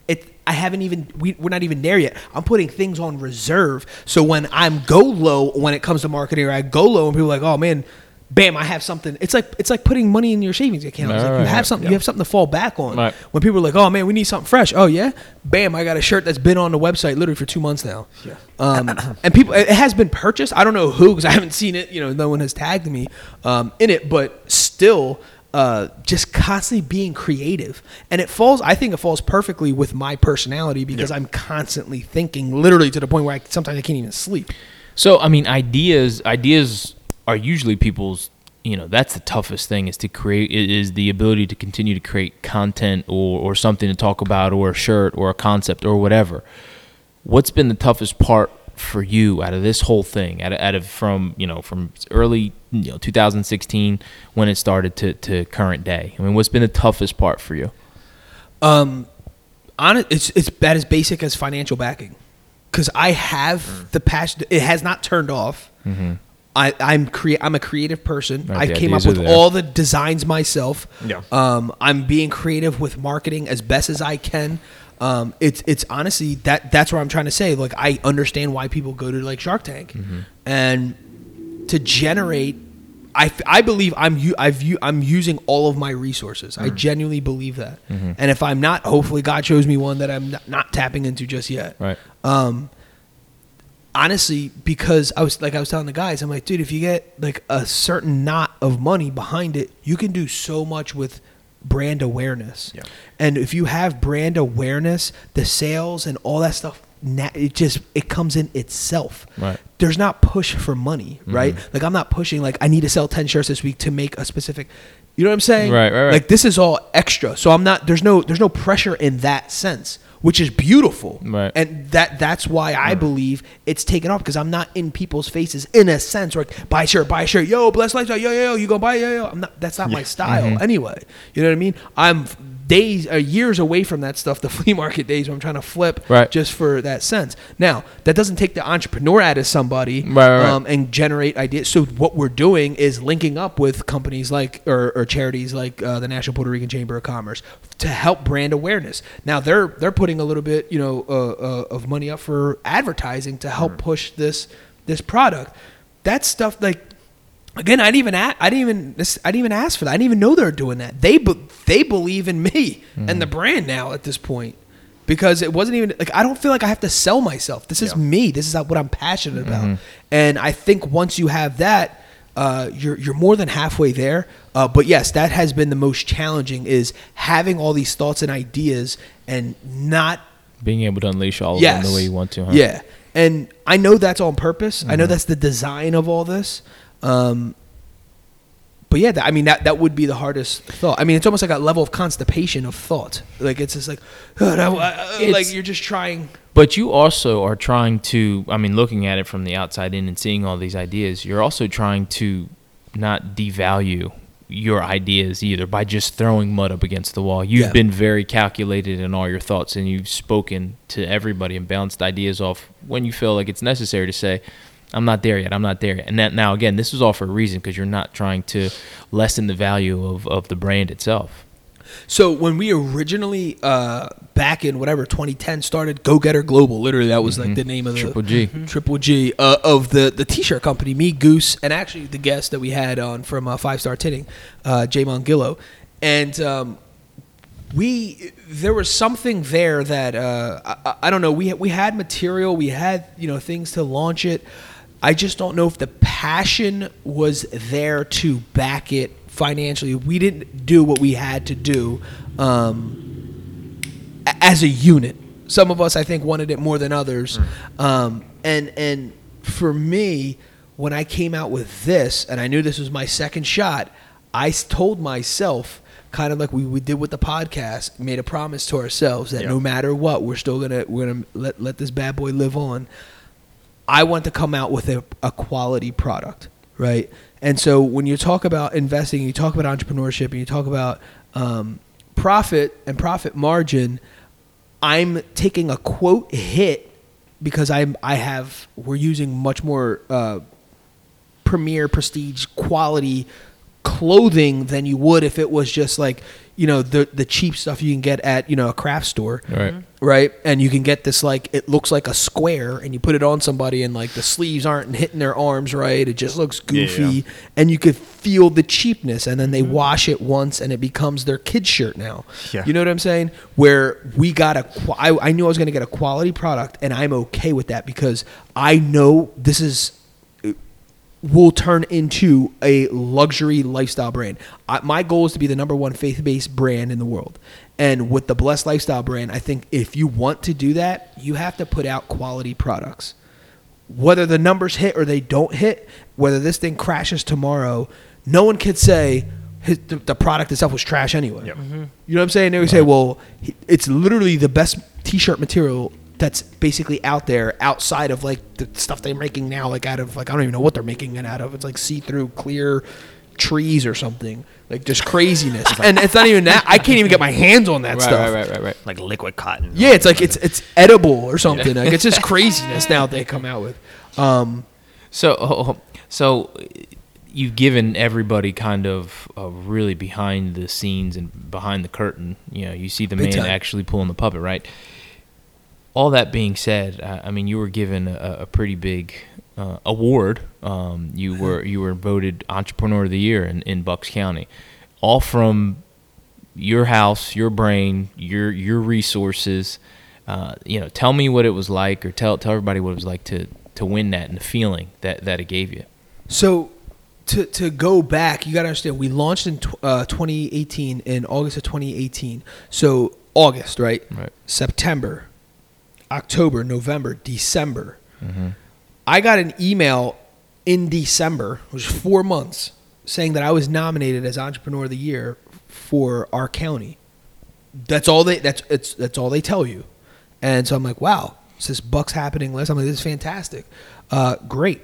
It. I haven't even. We, we're not even there yet. I'm putting things on reserve. So when I'm go low when it comes to marketing, or I go low and people are like, oh man, bam, I have something. It's like it's like putting money in your savings account. It's like you right, have something. Yeah. You have something to fall back on. Right. When people are like, oh man, we need something fresh. Oh yeah, bam, I got a shirt that's been on the website literally for two months now. Yeah. Um, and people, it has been purchased. I don't know who because I haven't seen it. You know, no one has tagged me um, in it, but still. Uh, just constantly being creative, and it falls. I think it falls perfectly with my personality because Yeah. I'm constantly thinking, literally to the point where I sometimes I can't even sleep. So I mean, ideas ideas are usually people's. You know, that's the toughest thing is to create is the ability to continue to create content or or something to talk about or a shirt or a concept or whatever. What's been the toughest part for you out of this whole thing? Out of, out of from you know from early you know 2016 when it started to to current day. I mean, what's been the toughest part for you? Um, on it, it's it's about as basic as financial backing, because I have Mm. the passion. It has not turned off. I, I'm crea- I'm a creative person. Right, I the came up with there. all the designs myself. Yeah. Um, I'm being creative with marketing as best as I can. Um, it's it's honestly that that's what I'm trying to say. Like I understand why people go to like Shark Tank, Mm-hmm. and to generate I, f- I believe I'm u- I've u- I'm using all of my resources. Mm. I genuinely believe that. Mm-hmm. And if I'm not, hopefully God shows me one that I'm not, not tapping into just yet. Right. Um, honestly, because I was like I was telling the guys, I'm like, dude, if you get like a certain knot of money behind it, you can do so much with brand awareness. Yeah. And if you have brand awareness, the sales and all that stuff, it just it comes in itself. Right. There's not push for money, right? Mm-hmm. Like I'm not pushing like I need to sell 10 shirts this week to make a specific You know what I'm saying? Right, right, right. Like this is all extra. So I'm not there's no there's no pressure in that sense, which is beautiful. Right. And that that's why I believe it's taken off because I'm not in people's faces in a sense like, buy a shirt, buy a shirt, yo, bless lifestyle, yo, yo, yo, you gonna buy yo, yo. I'm not that's not my style Mm-hmm. anyway. You know what I mean? I'm days or years away from that stuff, the flea market days where I'm trying to flip Right. just for that sense. Now, that doesn't take the entrepreneur out of somebody Right, right, um, and generate ideas. So what we're doing is linking up with companies like or, or charities like uh, the National Puerto Rican Chamber of Commerce to help brand awareness. Now they're they're putting a little bit you know uh, uh, of money up for advertising to help push this this product. That stuff like. Again, I didn't even a I didn't even I didn't even ask for that. I didn't even know they were doing that. They be, they believe in me and the brand now at this point because it wasn't even like I don't feel like I have to sell myself. This is Yeah. me. This is what I'm passionate about. And I think once you have that, uh, you're you're more than halfway there. Uh, but yes, that has been the most challenging is having all these thoughts and ideas and not Being able to unleash all yes of them the way you want to. Huh? Yeah, and I know that's on purpose. I know Mm-hmm. that's the design of all this. Um, but yeah, that, I mean that that would be the hardest thought. I mean, it's almost like a level of constipation of thought. Like it's just like, "Ugh, I- I- It's- like you're just trying. But you also are trying to, I mean, looking at it from the outside in and seeing all these ideas, you're also trying to not devalue your ideas either by just throwing mud up against the wall. You've Yeah. been very calculated in all your thoughts and you've spoken to everybody and bounced ideas off when you feel like it's necessary to say, I'm not there yet. I'm not there yet. And that now, again, this is all for a reason because you're not trying to lessen the value of, of the brand itself. So when we originally uh, back in whatever 2010 started Go Getter Global, literally that was like the name of the Mm-hmm. Triple G. Triple G uh, of the the t-shirt company. Me, Goose, and actually the guest that we had on from uh, Five Star Tinning, uh, Jay Mongillo, and um, we there was something there that uh, I, I- I don't know. We we had material, we had you know things to launch it. I just don't know if the passion was there to back it financially. We didn't do what we had to do um, as a unit. Some of us, I think, wanted it more than others. Um, and and for me, when I came out with this, and I knew this was my second shot, I told myself, kind of like we, we did with the podcast, made a promise to ourselves that Yeah. no matter what, we're still gonna we're gonna let let this bad boy live on. I want to come out with a, a quality product. right? And so when you talk about investing, you talk about entrepreneurship, and you talk about um, profit and profit margin, I'm taking a quote hit because I'm I have we're using much more uh, premier prestige quality clothing than you would if it was just like you know the the cheap stuff you can get at you know a craft store. Right. Mm-hmm. right? And you can get this like it looks like a square and you put it on somebody and like the sleeves aren't hitting their arms right. It just looks goofy yeah. and you could feel the cheapness and then they mm-hmm. wash it once and it becomes their kid's shirt now. Yeah. you know what i'm saying? Where we got a qu- I, I knew i was going to get a quality product and i'm okay with that because i know this is will turn into a luxury lifestyle brand. I, my goal is to be the number one faith based brand in the world. And with the Blessed Lifestyle brand, I think if you want to do that, you have to put out quality products. Whether the numbers hit or they don't hit, whether this thing crashes tomorrow, no one could say his, the, the product itself was trash anyway. Yep. You know what I'm saying? They would say, well, he- it's literally the best t shirt material that's basically out there outside of like the stuff they're making now, like out of like I don't even know what they're making it out of. It's like see through clear trees or something. Like just craziness. and it's not even that I can't even get my hands on that Right, stuff. right, right, right, right. Like liquid cotton. Yeah, it's like it's it's edible or something. Like it's just craziness now they come out with. Um So, oh, oh, so you've given everybody kind of a really behind the scenes and behind the curtain. You know, you see the Big man time. actually pulling the puppet, right? All that being said, I I mean, you were given a, a pretty big uh, award. Um, you were you were voted Entrepreneur of the Year in, in Bucks County, all from your house, your brain, your your resources. Uh, you know, tell me what it was like, or tell tell everybody what it was like to to win that and the feeling that that it gave you. So to to go back, you got to understand we launched in tw- uh, 2018 in August of 2018. So August, right? Right. September, October, November, December. Mm-hmm. I got an email in December, which was four months, saying that I was nominated as Entrepreneur of the Year for our county. That's all they. That's it's that's all they tell you. And so I'm like, wow, is this Bucks happening list? I'm like, this is fantastic. Uh, great.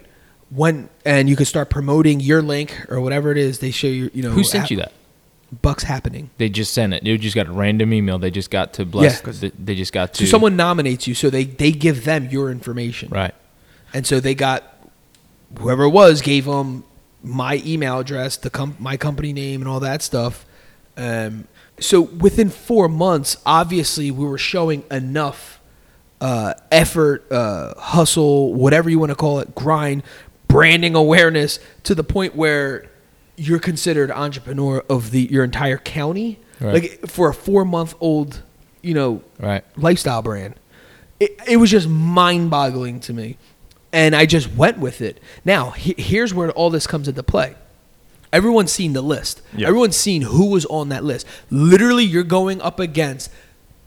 When and you can start promoting your link or whatever it is. They show you. You know Who sent hap- you that? Bucks happening. They just sent it. They just got a random email. They just got to bless. Yeah. They, they just got to. So someone nominates you, so they they give them your information. right. And so they got whoever it was gave them my email address, the com- my company name, and all that stuff. Um, so within four months, obviously, we were showing enough uh, effort, uh, hustle, whatever you want to call it, grind, branding awareness to the point where you're considered entrepreneur of the your entire county. Right. Like for a four month old, you know, Right. lifestyle brand. It, it was just mind boggling to me. And I just went with it. Now, he, here's where all this comes into play. Everyone's seen the list. Yeah. Everyone's seen who was on that list. Literally, you're going up against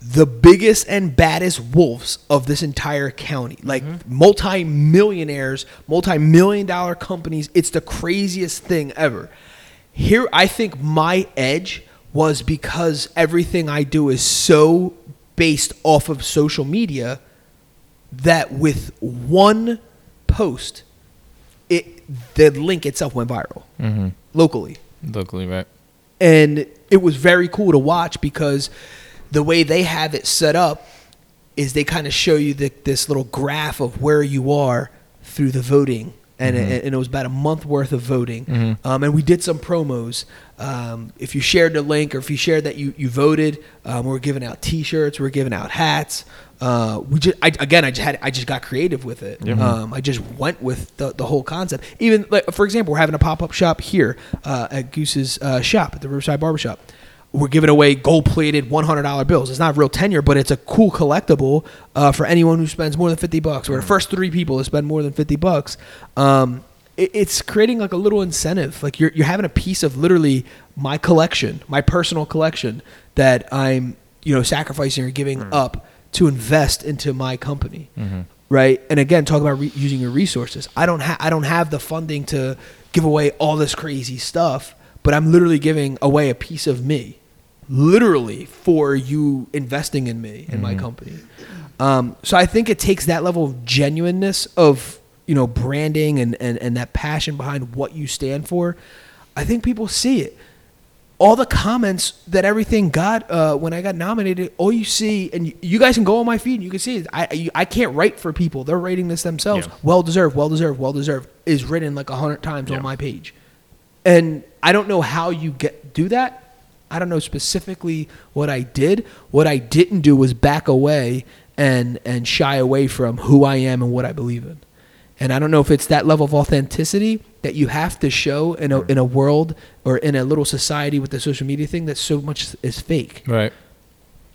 the biggest and baddest wolves of this entire county. Like multi millionaires, multi million dollar companies. It's the craziest thing ever. Here, I think my edge was because everything I do is so based off of social media that with one post, it the link itself went viral Mm-hmm. locally Locally, right. and it was very cool to watch because the way they have it set up is they kind of show you the, this little graph of where you are through the voting and, it, and it was about a month worth of voting Mhm. um, and we did some promos um, if you shared the link or if you shared that you, you voted um, we we're giving out t-shirts we we're giving out hats uh, we just I, again I just had I just got creative with it Yeah. um, I just went with the, the whole concept. Even like for example, we're having a pop up shop here uh, at Goose's uh, shop at the Riverside Barbershop. We're giving away gold plated one hundred dollar bills. It's not real tenure, but it's a cool collectible uh, for anyone who spends more than fifty bucks. We're the first three people to spend more than fifty bucks. Um, it, it's creating like a little incentive. Like you're you're having a piece of literally my collection, my personal collection that I'm you know sacrificing or giving up to invest into my company right? And again, talk about re- using your resources. I don't have I don't have the funding to give away all this crazy stuff, but I'm literally giving away a piece of me, literally for you investing in me and my company. Um, so I think it takes that level of genuineness of you know, branding and, and, and that passion behind what you stand for, I think people see it. All the comments that everything got uh, when I got nominated, all you see, and you, you guys can go on my feed and you can see it. I, I, I can't write for people. They're rating this themselves. Yeah. Well deserved, well deserved, well deserved is written like a hundred times Yeah. on my page. And I don't know how you get do that. I don't know specifically what I did. What I didn't do was back away and and shy away from who I am and what I believe in. And I don't know if it's that level of authenticity that you have to show in a in a world or in a little society with the social media thing that so much is fake. Right.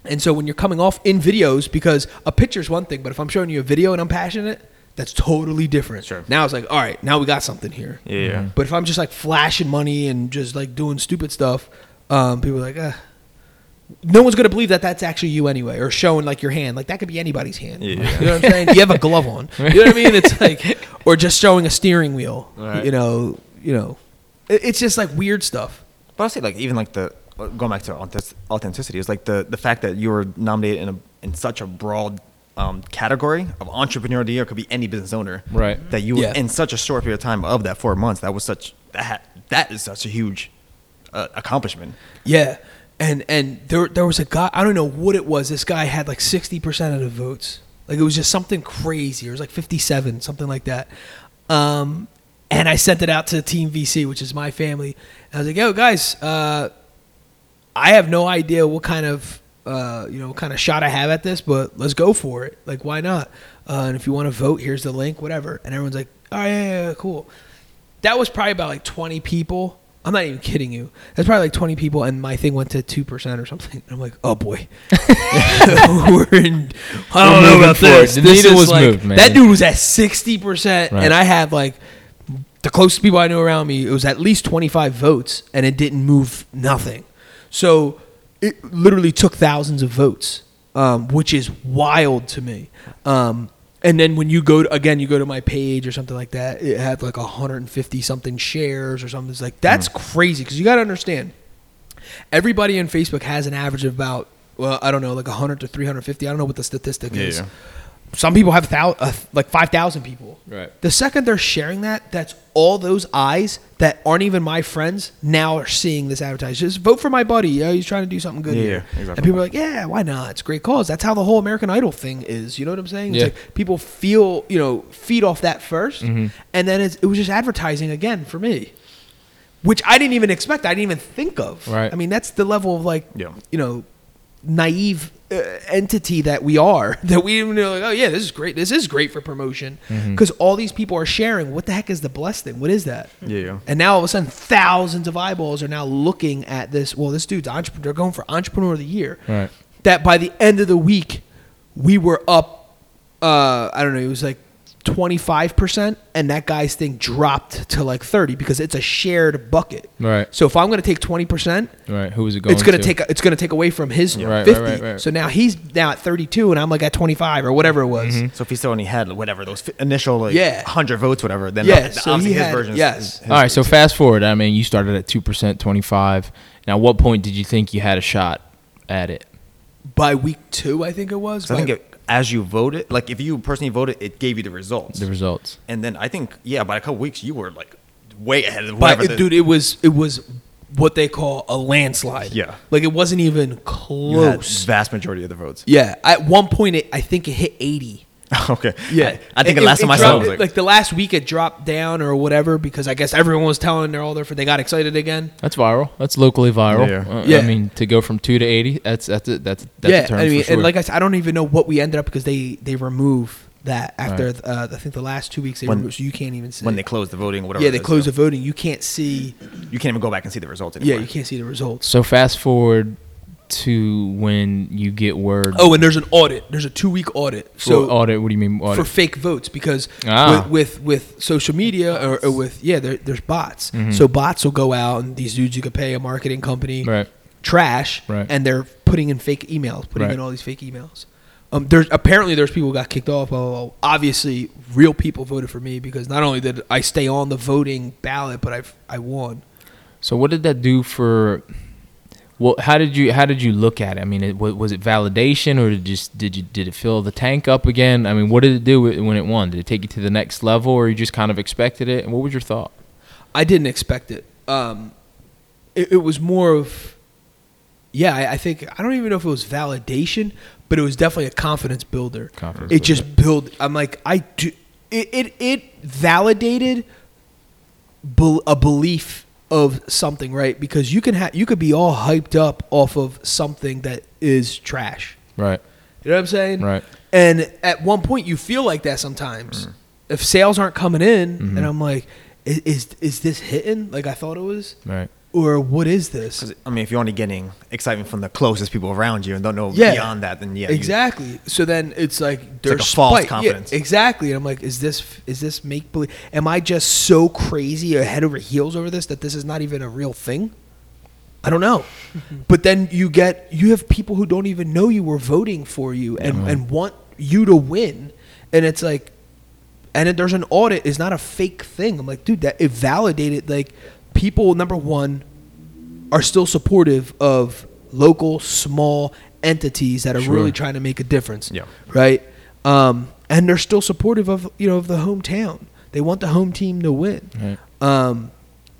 And so when you're coming off in videos, because a picture's one thing, but if I'm showing you a video and I'm passionate, that's totally different. Sure. Now it's like, all right, now we got something here. Yeah, yeah. But if I'm just like flashing money and just like doing stupid stuff, um, people are like, uh, no one's gonna believe that that's actually you anyway, or showing like your hand, like that could be anybody's hand. Yeah. You know what I'm saying? you have a glove on. You know what I mean? It's like, or just showing a steering wheel. Right. You know, you know, It- it's just like weird stuff. But I'll say like even like the going back to authentic- authenticity is like the the fact that you were nominated in a in such a broad um, category of entrepreneur of the year could be any business owner. Right. That you Yeah. in such a short period of time of that four months that was such that that is such a huge accomplishment. Yeah, and and there there was a guy I don't know what it was. This guy had like sixty percent of the votes. Like it was just something crazy. It was like fifty seven, something like that. Um, and I sent it out to Team VC, which is my family. And I was like, "Yo, guys, uh, I have no idea what kind of uh, you know kind of shot I have at this, but let's go for it. Like, why not? Uh, and if you want to vote, here's the link, whatever." And everyone's like, "Oh yeah, yeah, yeah, cool." That was probably about like twenty people. I'm not even kidding you. That's probably like 20 people, and my thing went to two percent or something. And I'm like, oh boy, we're in. I don't know about forward. this. The This needle was like- moved, man. That dude was at 60 percent, Right. and I had like the closest people I knew around me. It was at least 25 votes, and it didn't move nothing. So it literally took thousands of votes, um, which is wild to me. Um, and then when you go to, again, you go to my page or something like that, it had like 150 something shares or something. It's like that's mm. crazy because you got to understand, everybody on Facebook has an average of about well, I don't know, like 100 to 350. I don't know what the statistic Yeah, is. yeah. Some people have thou- uh, like 5,000 people. Right. The second they're sharing that, that's all those eyes that aren't even my friends now are seeing this advertisement. Just vote for my buddy. Yeah, he's trying to do something good Yeah, here. exactly. And people are like, yeah, why not? It's a great cause. That's how the whole American Idol thing is. You know what I'm saying? It's Yeah. like people feel, you know, feed off that 1st Mhm. and then it's, it was just advertising again for me, which I didn't even expect. I didn't even think of. Right. I mean, that's the level of like, Yeah. you know, naive uh, entity that we are that we even know like oh yeah this is great this is great for promotion Mm-hmm. because all these people are sharing what the heck is the blessed thing what is that Yeah, yeah. and now all of a sudden thousands of eyeballs are now looking at this well this dude's entrepreneur they're going for entrepreneur of the year Right. that by the end of the week we were up uh i don't know it was like 25% and that guy's thing dropped to like 30 because it's a shared bucket Right. so if i'm going to take 20% Right. who is it going? it's gonna take it's gonna take away from his Right, right, 50. right, right. So now he's now at 32, and I'm like at 25 or whatever it was. Mm-hmm. So if he still only had whatever those initial like Yeah. hundred votes, whatever, then Yeah, the- so obviously he his had- version. is- yes. is- his- All right. So fast forward. I mean, you started at two percent, twenty five. Now, what point did you think you had a shot at it? By week two, I think it was. So I think it, as you voted, like if you personally voted, it gave you the results. The results. and then I think yeah, by a couple weeks you were like way ahead of by- whatever. the- dude, it was it was what they call a landslide. Yeah. like it wasn't even you had close. vast majority of the votes. yeah, at one point, it I think it hit 80. okay. I, I think It- the last it- time it I saw it dropped- was like, like the last week it dropped down or whatever because I guess everyone was telling their all for they got excited again. That's viral. That's locally viral. Yeah. Uh, Yeah. I mean, to go from two to eighty, that's that's a, that's that's yeah, a term I mean, for sure. and like I said, I don't even know what we ended up because they they remove that after Right. uh, I think the last two weeks they When- removed, so you can't even see when they close the voting or whatever. yeah they close so the voting you can't see You can't even go back and see the results anymore. yeah you can't see the results so fast forward to when you get word. oh and there's an audit there's a two week audit so audit. What do you mean audit? for fake votes because Ah. with, with with social media or, or with yeah there, there's bots Mhm. so bots will go out and these dudes you could pay a marketing company right. trash Right. and they're putting in fake emails putting Right. in all these fake emails um, there's apparently there's people who got kicked off. Obviously, real people voted for me because not only did I stay on the voting ballot, but I I won. So what did that do for? Well, how did you how did you look at it? I mean, it, was it validation or did just did you did it fill the tank up again? I mean, what did it do when it won? Did it take you to the next level, or you just kind of expected it? And what was your thought? I didn't expect it. Um, it, it was more of, yeah, I, I think I don't even know if it was validation, but it was definitely a confidence builder. Confidence It just built. I'm like I do. It it, it validated a belief of something, right? Because you can have you could be all hyped up off of something that is trash. Right, You know what I'm saying? right. And at one point, you feel like that sometimes. If sales aren't coming in, Mhm. and I'm like, is, is is this hitting like I thought it was, Right. Or what is this? I mean, if you're only getting excitement from the closest people around you and don't know Yeah. beyond that, then yeah, you- exactly. so then it's like there's like a false spite. Yeah, confidence. exactly. And I'm like, is this is this make believe? Am I just so crazy or head over heels over this that this is not even a real thing? I don't know. Mm-hmm. but then you get you have people who don't even know you were voting for you and, and want you to win. And it's like and then there's an audit is not a fake thing. I'm like, dude, that it validated like people number one are still supportive of local small entities that are Sure. really trying to make a difference. Yeah. Right. Um, and they're still supportive of you know of the hometown. They want the home team to win. Right. Um,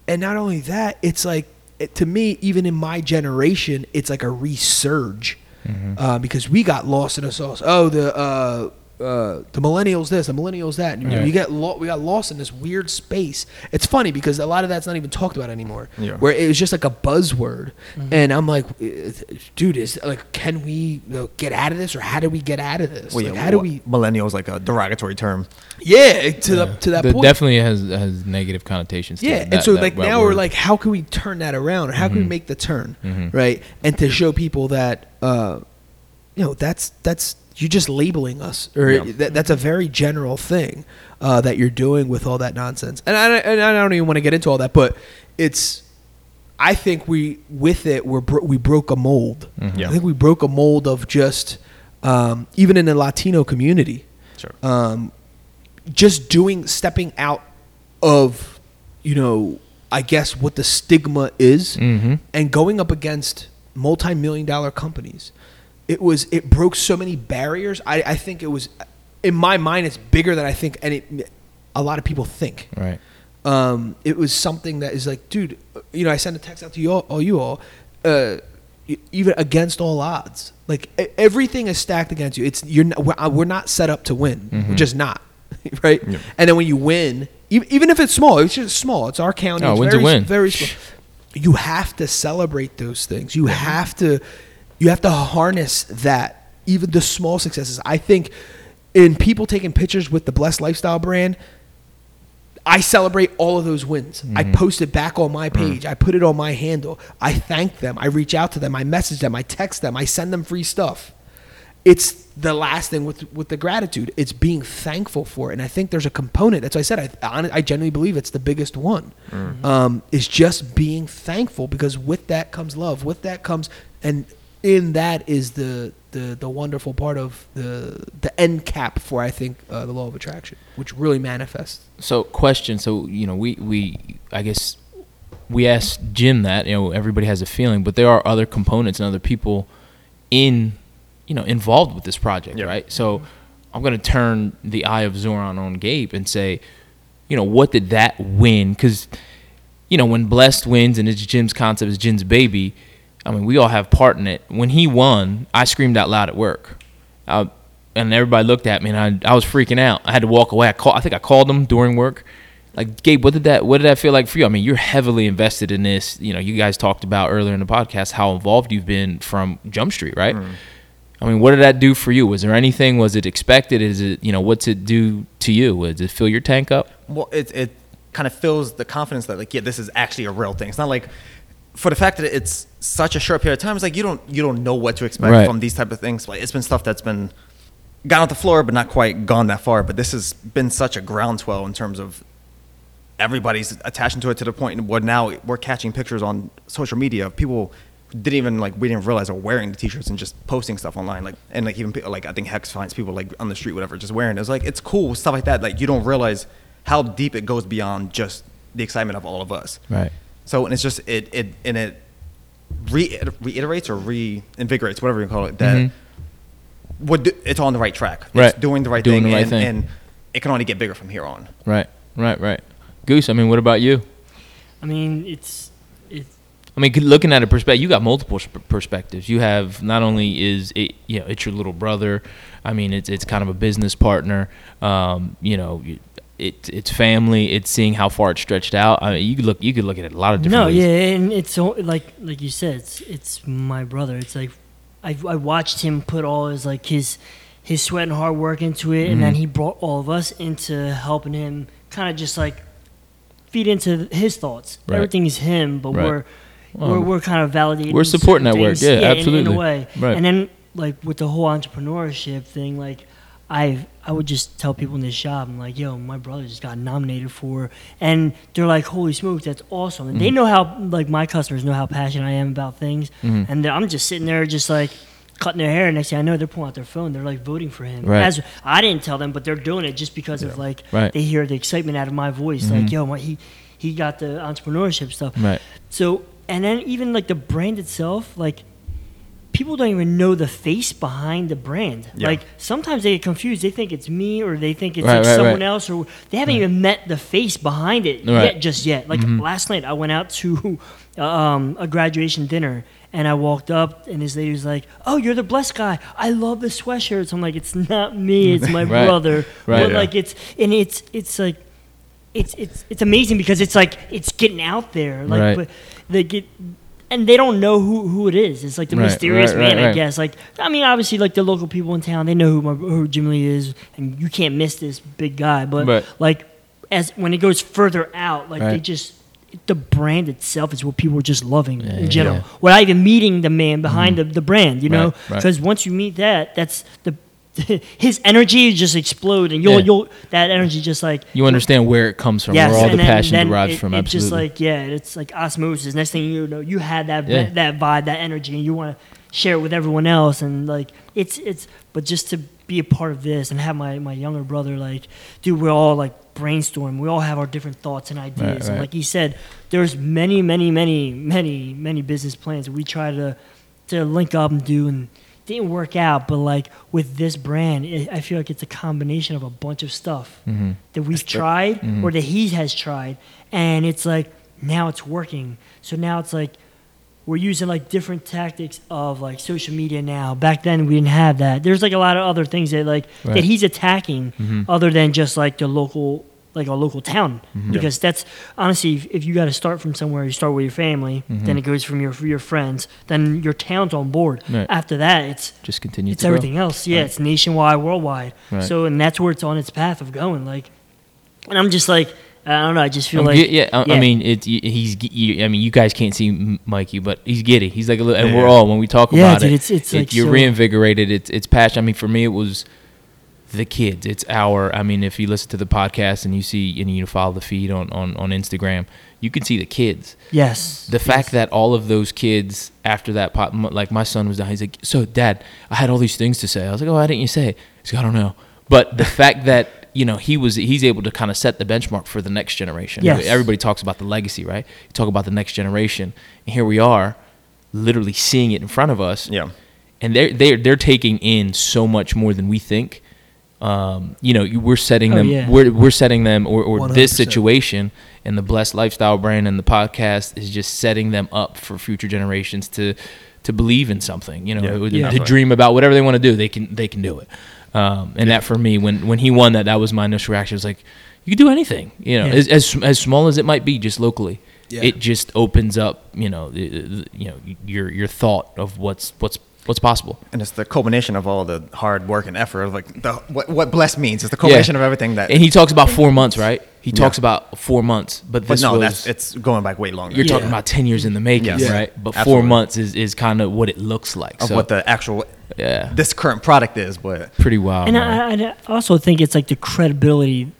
and not only that, it's like it, to me, even in my generation, it's like a resurge Mm-hmm. uh, because we got lost in a sauce. Oh, the uh, uh, the millennials this, the millennials that. And, you, know, Yeah. you get lo- we got lost in this weird space. It's funny because a lot of that's not even talked about anymore. Yeah. Where it was just like a buzzword, and I'm like, dude, is like, can we you know, get out of this, or how do we get out of this? Well, like, yeah, how do we? Millennials like a derogatory term. Yeah, to the to that That point. definitely has has negative connotations. Yeah, it, and so that- like that now we're like, how can we turn that around, or how can we Mhm. make the turn, Mhm. right? And to show people that, uh, you know, that's that's you're just labeling us, or Yeah. that, that's a very general thing uh, that you're doing with all that nonsense. And I, and I don't even want to get into all that, but it's. I think we with it we're bro- we broke a mold. Mhm. Yeah. I think we broke a mold of just um, even in the Latino community Sure. um, just doing stepping out of you know i guess what the stigma is Mhm. and going up against multi-million dollar companies it was it broke so many barriers i, I think it was in my mind it's bigger than i think any a lot of people think right. um, it was something that is like, dude, you know, I sent a text out to you all, all you all, uh, even against all odds. Like everything is stacked against you. It's you're not, we're, uh, we're not set up to win. We're Mhm. just not, right? Yeah. And then when you win, even, even if it's small, it's just small. It's our county. No, it's very, win. Very small. You have to celebrate those things. You have to, you have to harness that. Even the small successes. I think, in people taking pictures with the Blessed Lifestyle brand, I celebrate all of those wins. I Mhm. post it back on my page. I put it on my handle. I thank them. I reach out to them. I message them. I text them. I send them free stuff. It's the last thing with with the gratitude. It's being thankful for it, and I think there's a component. That's why I said I I genuinely believe it's the biggest one. Um, is just being thankful because with that comes love. With that comes, and in that is the the the wonderful part of the the end cap for I think uh, the law of attraction, which really manifests. So question. So you know, we we I guess we asked Jim that. You know, everybody has a feeling, but there are other components and other people in you know involved with this project, Yeah. right? So I'm gonna turn the eye of Sauron on Gabe and say, you know, what did that win? Because you know, when Blessed wins and it's Jim's concept is Jim's baby, I mean, we all have part in it. When he won, I screamed out loud at work. Uh, and everybody looked at me and I, I was freaking out. I had to walk away. I call, I think I called him during work. Like, Gabe, what did that what did that feel like for you? I mean, you're heavily invested in this. You know, you guys talked about earlier in the podcast how involved you've been from Jump Street, right? I mean, what did that do for you? Was there anything? Was it expected? Is it you know what's it do to you? Was it fill your tank up? Well, it it kind of fills the confidence that like yeah, this is actually a real thing. It's not like for the fact that it's such a short period of time. It's like you don't you don't know what to expect Right. from these type of things. Like it's been stuff that's been gone off the floor, but not quite gone that far. But this has been such a groundswell in terms of everybody's attaching to it to the point where now we're catching pictures on social media of people didn't even like we didn't realize are wearing the t-shirts and just posting stuff online like and like even like I think Hex finds people like on the street whatever just wearing it. it's like it's cool stuff like that like you don't realize how deep it goes beyond just the excitement of all of us Right. So and it's just it it and it re- reiterates or reinvigorates, whatever you call it, that Mhm. would do, it's on the right track. Right. It's doing the right Doing thing, the right and, thing. and it can only get bigger from here on. Right, right, right. Goose, I mean, what about you? I mean, it's it's I mean, looking at a perspective, you got multiple perspectives. You have not only is it, you know, it's your little brother. I mean, it's it's kind of a business partner. Um, you know, you- it it's family. It's seeing how far it's stretched out. I mean, you could look you could look at it a lot of different no, ways. yeah, and it's so, like like you said, it's it's my brother. It's like I I watched him put all his like his his sweat and hard work into it, and then Mhm. he brought all of us into helping him kind of just like feed into his thoughts. Right. Everything is him, but Right. we're Well, we're, we're kind of validating. we're supporting that work. things, Yeah, in- In, a way, Right. and then like with the whole entrepreneurship thing, like I I would just tell people in this shop, I'm like, yo, my brother just got nominated for, and they're like, holy smokes, that's awesome. And they Mhm. know how like my customers know how passionate I am about things, Mhm. and then I'm just sitting there just like. Cutting their hair. And next thing I know, they're pulling out their phone. They're like voting for him. Right. As I didn't tell them, but they're doing it just because of like Right. they hear the excitement out of my voice. Mhm. Like, yo, my, he he got the entrepreneurship stuff. Right. So, and then even like the brand itself, like people don't even know the face behind the brand. Yeah. Like sometimes they get confused. They think it's me or they think it's Right, like right, someone right. else or they haven't even met the face behind it yet, just yet. Like Mhm. last night, I went out to um, a graduation dinner. And I walked up, and this lady was like, "Oh, you're the blessed guy. I love the sweatshirts." I'm like, "It's not me. It's my brother." Right. But Yeah. like, it's and it's it's like it's it's it's amazing because it's like it's getting out there like Right. but they get and they don't know who, who it is. It's like the Right, mysterious right, right, man, I guess. Like, I mean, obviously, like the local people in town, they know who my, who Jim Lee is, and you can't miss this big guy. But Right. like, as when it goes further out, like they just the brand itself is what people are just loving Yeah, in general, yeah. without even meeting the man behind mm. the, the brand. You know, Right, right. because once you meet that, that's the his energy just explode, and you'll Yeah. you'll that energy just like You understand where it comes from, Yes, where all the then- passion then derives it, from. It's Absolutely. just like yeah, it's like osmosis. Next thing you know, you had that Yeah. that vibe, that energy, and you want to share it with everyone else. And like it's it's, but just to be a part of this and have my my younger brother like, dude, we're all like brainstorm. We all have our different thoughts and ideas. Right, And like he said, there's many, many, many, many, many business plans that we try to to link up and do and didn't work out but like with this brand it, i feel like it's a combination of a bunch of stuff Mhm. that we've true. tried Mhm. or that he has tried and it's like now it's working so now it's like we're using like different tactics of like social media now back then we didn't have that there's like a lot of other things that like Right. that he's attacking Mhm. other than just like the local like a local town Mm-hmm. because that's honestly if, if you got to start from somewhere you start with your family then Mhm. it goes from your your friends then your town's on board Right. after that it's Just continue it's to grow. everything else yeah Right. it's nationwide worldwide Right. so and that's where it's on its path of going like and i'm just like i don't know i just feel I'm like gi- yeah, I, I mean, it's he's. You, I mean, you guys can't see Mikey, but he's giddy. He's like a little, and Yeah. we're all when we talk Yeah, about dude, it. it's- it's it- like you're so- reinvigorated. It's it's passion. I mean, for me, it was the kids. It's our. I mean, if you listen to the podcast and you see and you follow the feed on on on Instagram, you can see the kids. yes The fact that all of those kids after that pop, like my son was down, he's like, "So, Dad, I had all these things to say." I was like, "Oh, why didn't you say?" it?" He's like, "I don't know." But the fact that you know he was he's able to kind of set the benchmark for the next generation. Yes. Everybody talks about the legacy, right? You talk about the next generation, and here we are, literally seeing it in front of us. Yeah. And they're they're they're taking in so much more than we think. Um, you know, we're setting Oh, them. yeah. We're we're setting them, or, or this situation and the blessed lifestyle brand and the podcast is just setting them up for future generations to to believe in something. You know, Yeah, to- to dream about whatever they want to do. They can they can do it. Um, and that for me, when when he won that, that was my initial reaction. It was like, you can do anything. You know, Yeah. as, as as small as it might be, just locally. Yeah. It just opens up, you know, the- the- you know your your thought of what's what's what's possible. And it's the culmination of all the hard work and effort of like the what, what blessed means. It's the culmination of everything that. And he talks about four months, right? He Yeah. talks about four months, but but this no, was that's it's going back way longer. you're Yeah. talking about ten years in the making, Yes. right? But four months is, is kind of what it looks like. of so, what the actual yeah, this current product is, but pretty wild. and. I, I also think it's like the credibility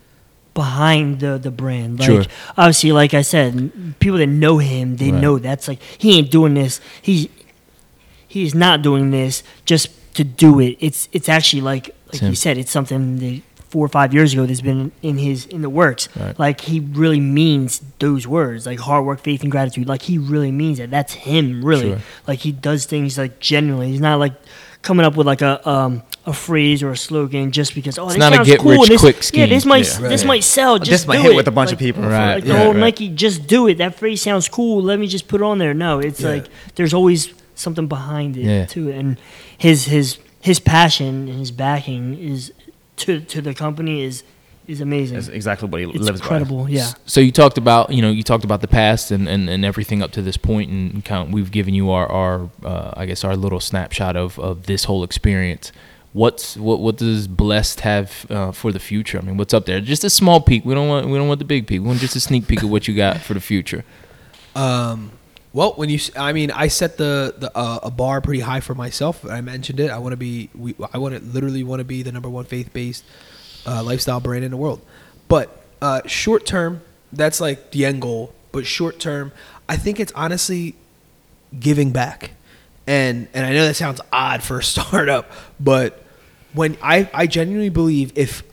behind the the brand. Like Sure. obviously, like I said, people that know him, they Right. know that's like he ain't doing this. He's he's not doing this just to do it. It's it's actually like like him. you said, it's something that four or five years ago that's been in his in the works. Right. Like he really means those words, like hard work, faith, and gratitude. Like he really means it. That's him, really. Sure. Like he does things like genuinely. He's not like coming up with like a um a phrase or a slogan just because oh It's this not a sounds get cool. rich this, quick Yeah, this might Yeah. this Right. might sell. Just this might hit it. with a bunch Like- of people. Right, like yeah, the whole right. Nike, just do it. That phrase sounds cool. Let me just put it on there. No, it's Yeah. like there's always something behind it Yeah. to it, and his his his passion and his backing is to to the company is is amazing. That's exactly what he it's lives incredible. Yeah. So you talked about you know you talked about the past and, and, and everything up to this point and count we've given you our our uh, I guess our little snapshot of, of this whole experience. What's what what does blessed have uh, for the future? I mean, what's up there? Just a small peek. We don't want we don't want the big peek. We want just a sneak peek of what you got for the future. Um, well, when you, I mean, I set the, the uh, a bar pretty high for myself. I mentioned it. I want to be, we, I want to literally want to be the number one faith based uh, lifestyle brand in the world. But uh, short term, that's like the end goal. But short term, I think it's honestly giving back. And and I know that sounds odd for a startup, but when I, I genuinely believe if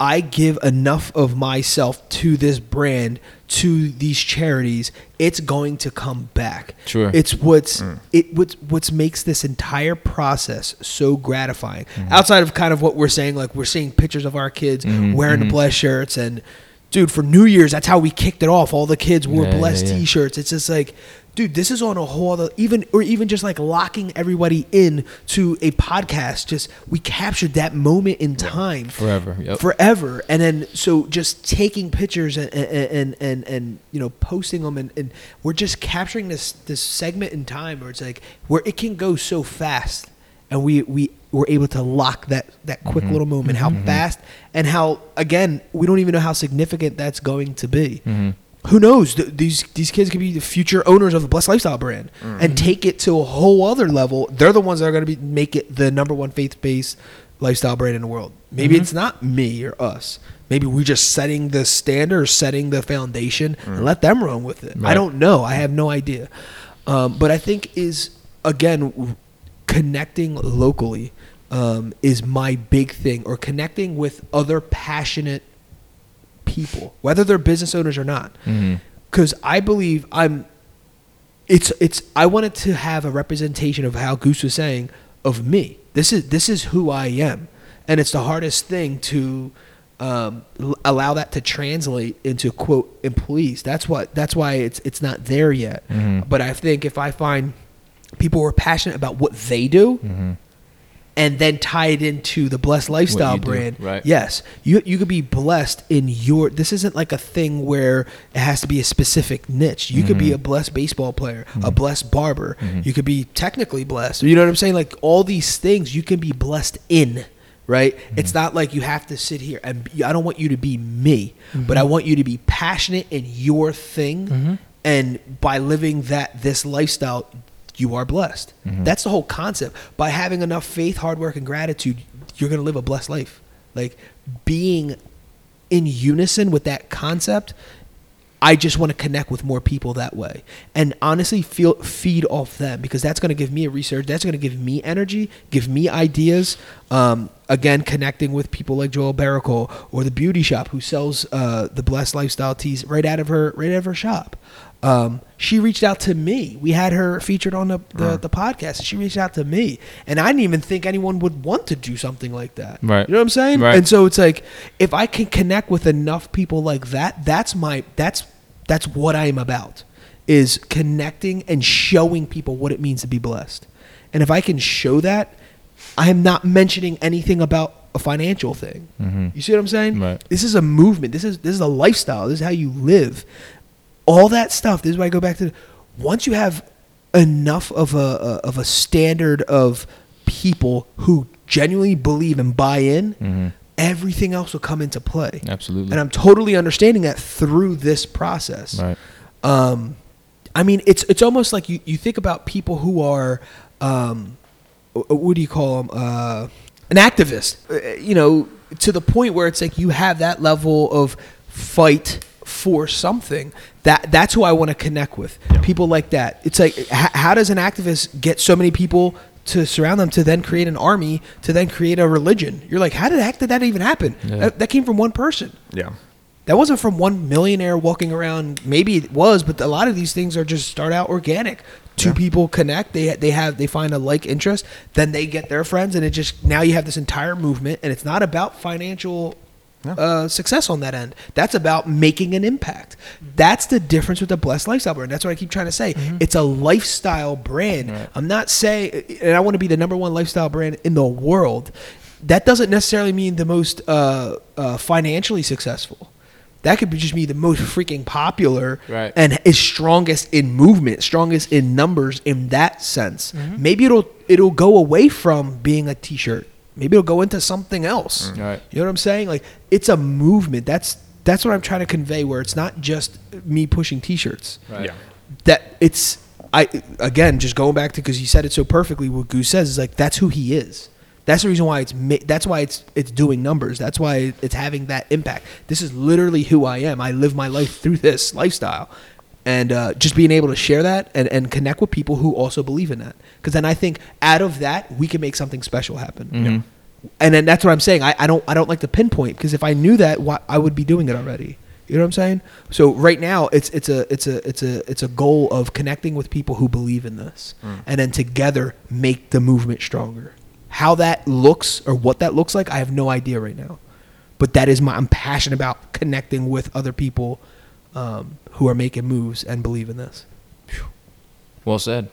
I give enough of myself to this brand, to these charities, it's going to come back. Sure. It's what's mm. it what's what's makes this entire process so gratifying. Mm-hmm. Outside of kind of what we're saying, like we're seeing pictures of our kids mm-hmm. wearing the mm-hmm. blessed shirts and dude, for New Year's, that's how we kicked it off. All the kids wore Yeah, yeah, blessed yeah. t-shirts. It's just like dude this is on a whole other even or even just like locking everybody in to a podcast just we captured that moment in time. Forever, yep. forever. And then so just taking pictures and and and, and, and you know posting them and, and we're just capturing this this segment in time where it's like where it can go so fast and we we were able to lock that that quick mm-hmm. little moment how mm-hmm. fast and how again we don't even know how significant that's going to be mm-hmm. Who knows? Th- these these kids could be the future owners of the blessed lifestyle brand and take it to a whole other level. They're the ones that are going to be make it the number one faith-based lifestyle brand in the world. Maybe it's not me or us. Maybe we're just setting the standard or setting the foundation and let them run with it. I don't know. I have no idea. Um, but i think is again connecting locally um, is my big thing or connecting with other passionate people whether they're business owners or not. Because i believe i'm it's it's i wanted to have a representation of how goose was saying of me. This is this is who i am. And it's the hardest thing to um, allow that to translate into quote employees. That's what that's why it's it's not there yet. Mhm. but i think if i find people who are passionate about what they do Mhm. And then tie it into the blessed lifestyle you do, brand right. yes you you could be blessed in your this isn't like a thing where it has to be a specific niche you could be Mhm. a blessed baseball player a Mhm. blessed barber Mhm. you could be technically blessed you know what i'm saying like all these things you can be blessed in right it's Mm-hmm. not like you have to sit here and be, i don't want you to be me but Mm-hmm. i want you to be passionate in your thing Mhm. and by living that this lifestyle you are blessed. Mhm. that's the whole concept. By having enough faith hard work and gratitude you're going to live a blessed life. Like being in unison with that concept i just want to connect with more people that way. And honestly feel feed off them because that's going to give me a research that's going to give me energy give me ideas. Um, again connecting with people like joel Barrico or the beauty shop who sells uh, the blessed lifestyle tees right out of her right out of her shop um, she reached out to me we had her featured on the, the, the podcast she reached out to me and i didn't even think anyone would want to do something like that Right. you know what i'm saying Right. and so it's like if I can connect with enough people like that, that's my that's that's what I am about is connecting and showing people what it means to be blessed. And if I can show that, I am not mentioning anything about a financial thing. Mhm. You see what I'm saying? Right. This is a movement. This is this is a lifestyle. This is how you live. All that stuff. This is why I go back to once you have enough of a, of a standard of people who genuinely believe and buy in, Mhm. everything else will come into play. Absolutely. And I'm totally understanding that through this process. Right. Um, I mean, it's it's almost like you, you think about people who are, um, what do you call them? Uh, an activist. Uh, You know, to the point where it's like you have that level of fight for something. That that's who I want to connect with. People like that. It's like h- how does an activist get so many people to surround them to then create an army to then create a religion. You're like, how did the heck did that even happen? Yeah. That, that came from one person. Yeah. That wasn't from one millionaire walking around. Maybe it was, but a lot of these things are just start out organic. Two Yeah. people connect. They they have they find a like interest. Then they get their friends, and it just now you have this entire movement, and it's not about financial No. uh, success on that end. That's about making an impact. That's the difference with the blessed lifestyle brand. That's what I keep trying to say. It's a lifestyle brand. Right. I'm not saying, and I want to be the number one lifestyle brand in the world. That doesn't necessarily mean the most uh, uh, financially successful. That could be just be the most freaking popular Right. and is strongest in movement, strongest in numbers in that sense. Maybe it'll it'll go away from being a t-shirt. Maybe it'll go into something else. Mm. Right. You know what I'm saying? Like it's a movement. That's that's what I'm trying to convey. Where it's not just me pushing t-shirts. Right. Yeah. That it's I again just going back to because you said it so perfectly. What Goose says is like that's who he is. That's the reason why it's that's why it's it's doing numbers. That's why it's having that impact. This is literally who I am. I live my life through this lifestyle, and uh, just being able to share that and, and connect with people who also believe in that. Because then I think out of that we can make something special happen. Mhm. And then that's what I'm saying. I, I don't I don't like to pinpoint because if I knew that, why, I would be doing it already. You know what I'm saying? So right now, it's it's a it's a it's a it's a goal of connecting with people who believe in this, and then together make the movement stronger. How that looks or what that looks like, I have no idea right now. But that is my I'm passionate about connecting with other people um, who are making moves and believe in this. Well said.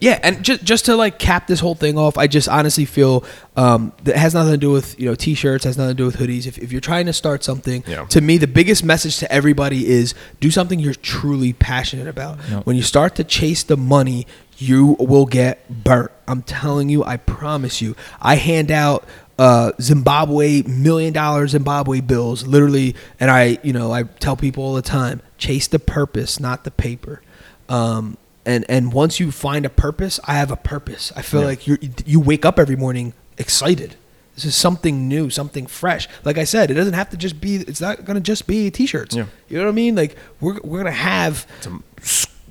Yeah, and just just to like cap this whole thing off, I just honestly feel um, that has nothing to do with you know t-shirts, has nothing to do with hoodies. If, if you're trying to start something, Yeah. to me the biggest message to everybody is do something you're truly passionate about. When you start to chase the money, you will get burnt. I'm telling you, I promise you. I hand out uh, Zimbabwe million dollar Zimbabwe bills, literally, and I you know I tell people all the time, chase the purpose, not the paper. Um, and and once you find a purpose, I have a purpose. I feel Yeah. like you you wake up every morning excited. This is something new, something fresh. Like I said, it doesn't have to just be. It's not gonna just be t-shirts. Yeah. You know what I mean? Like we're we're gonna have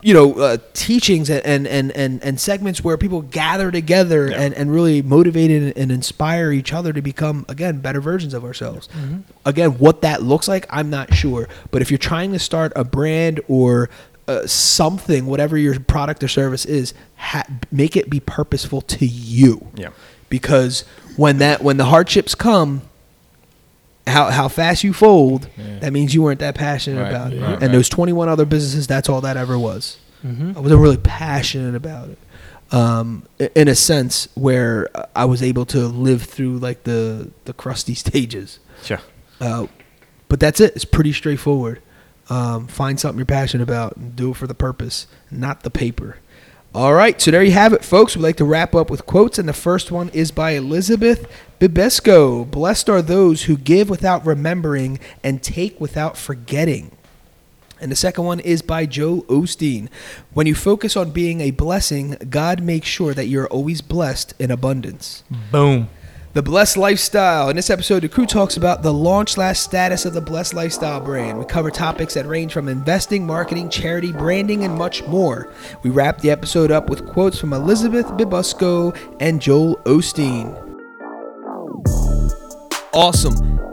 you know uh, teachings and, and and and segments where people gather together Yeah. and and really motivate and, and inspire each other to become again better versions of ourselves. Again, what that looks like, I'm not sure. But if you're trying to start a brand or uh, something, whatever your product or service is, ha- make it be purposeful to you Yeah. because when that when the hardships come how how fast you fold Yeah. that means you weren't that passionate Right, about it right, and right. those 21 other businesses that's all that ever was Mm-hmm. i wasn't really passionate about it um, in a sense where i was able to live through like the the crusty stages Sure. uh, but that's it it's pretty straightforward um, find something you're passionate about and do it for the purpose not the paper all right, so there you have it, folks. We'd like to wrap up with quotes, and the first one is by Elizabeth Bibesco. Blessed are those who give without remembering and take without forgetting. And the second one is by Joel Osteen. When you focus on being a blessing, God makes sure that you're always blessed in abundance. Boom. The Blessed Lifestyle. In this episode, the crew talks about the launch slash status of the Blessed Lifestyle brand. We cover topics that range from investing, marketing, charity, branding, and much more. We wrap the episode up with quotes from Elizabeth Bibesco and Joel Osteen. Awesome.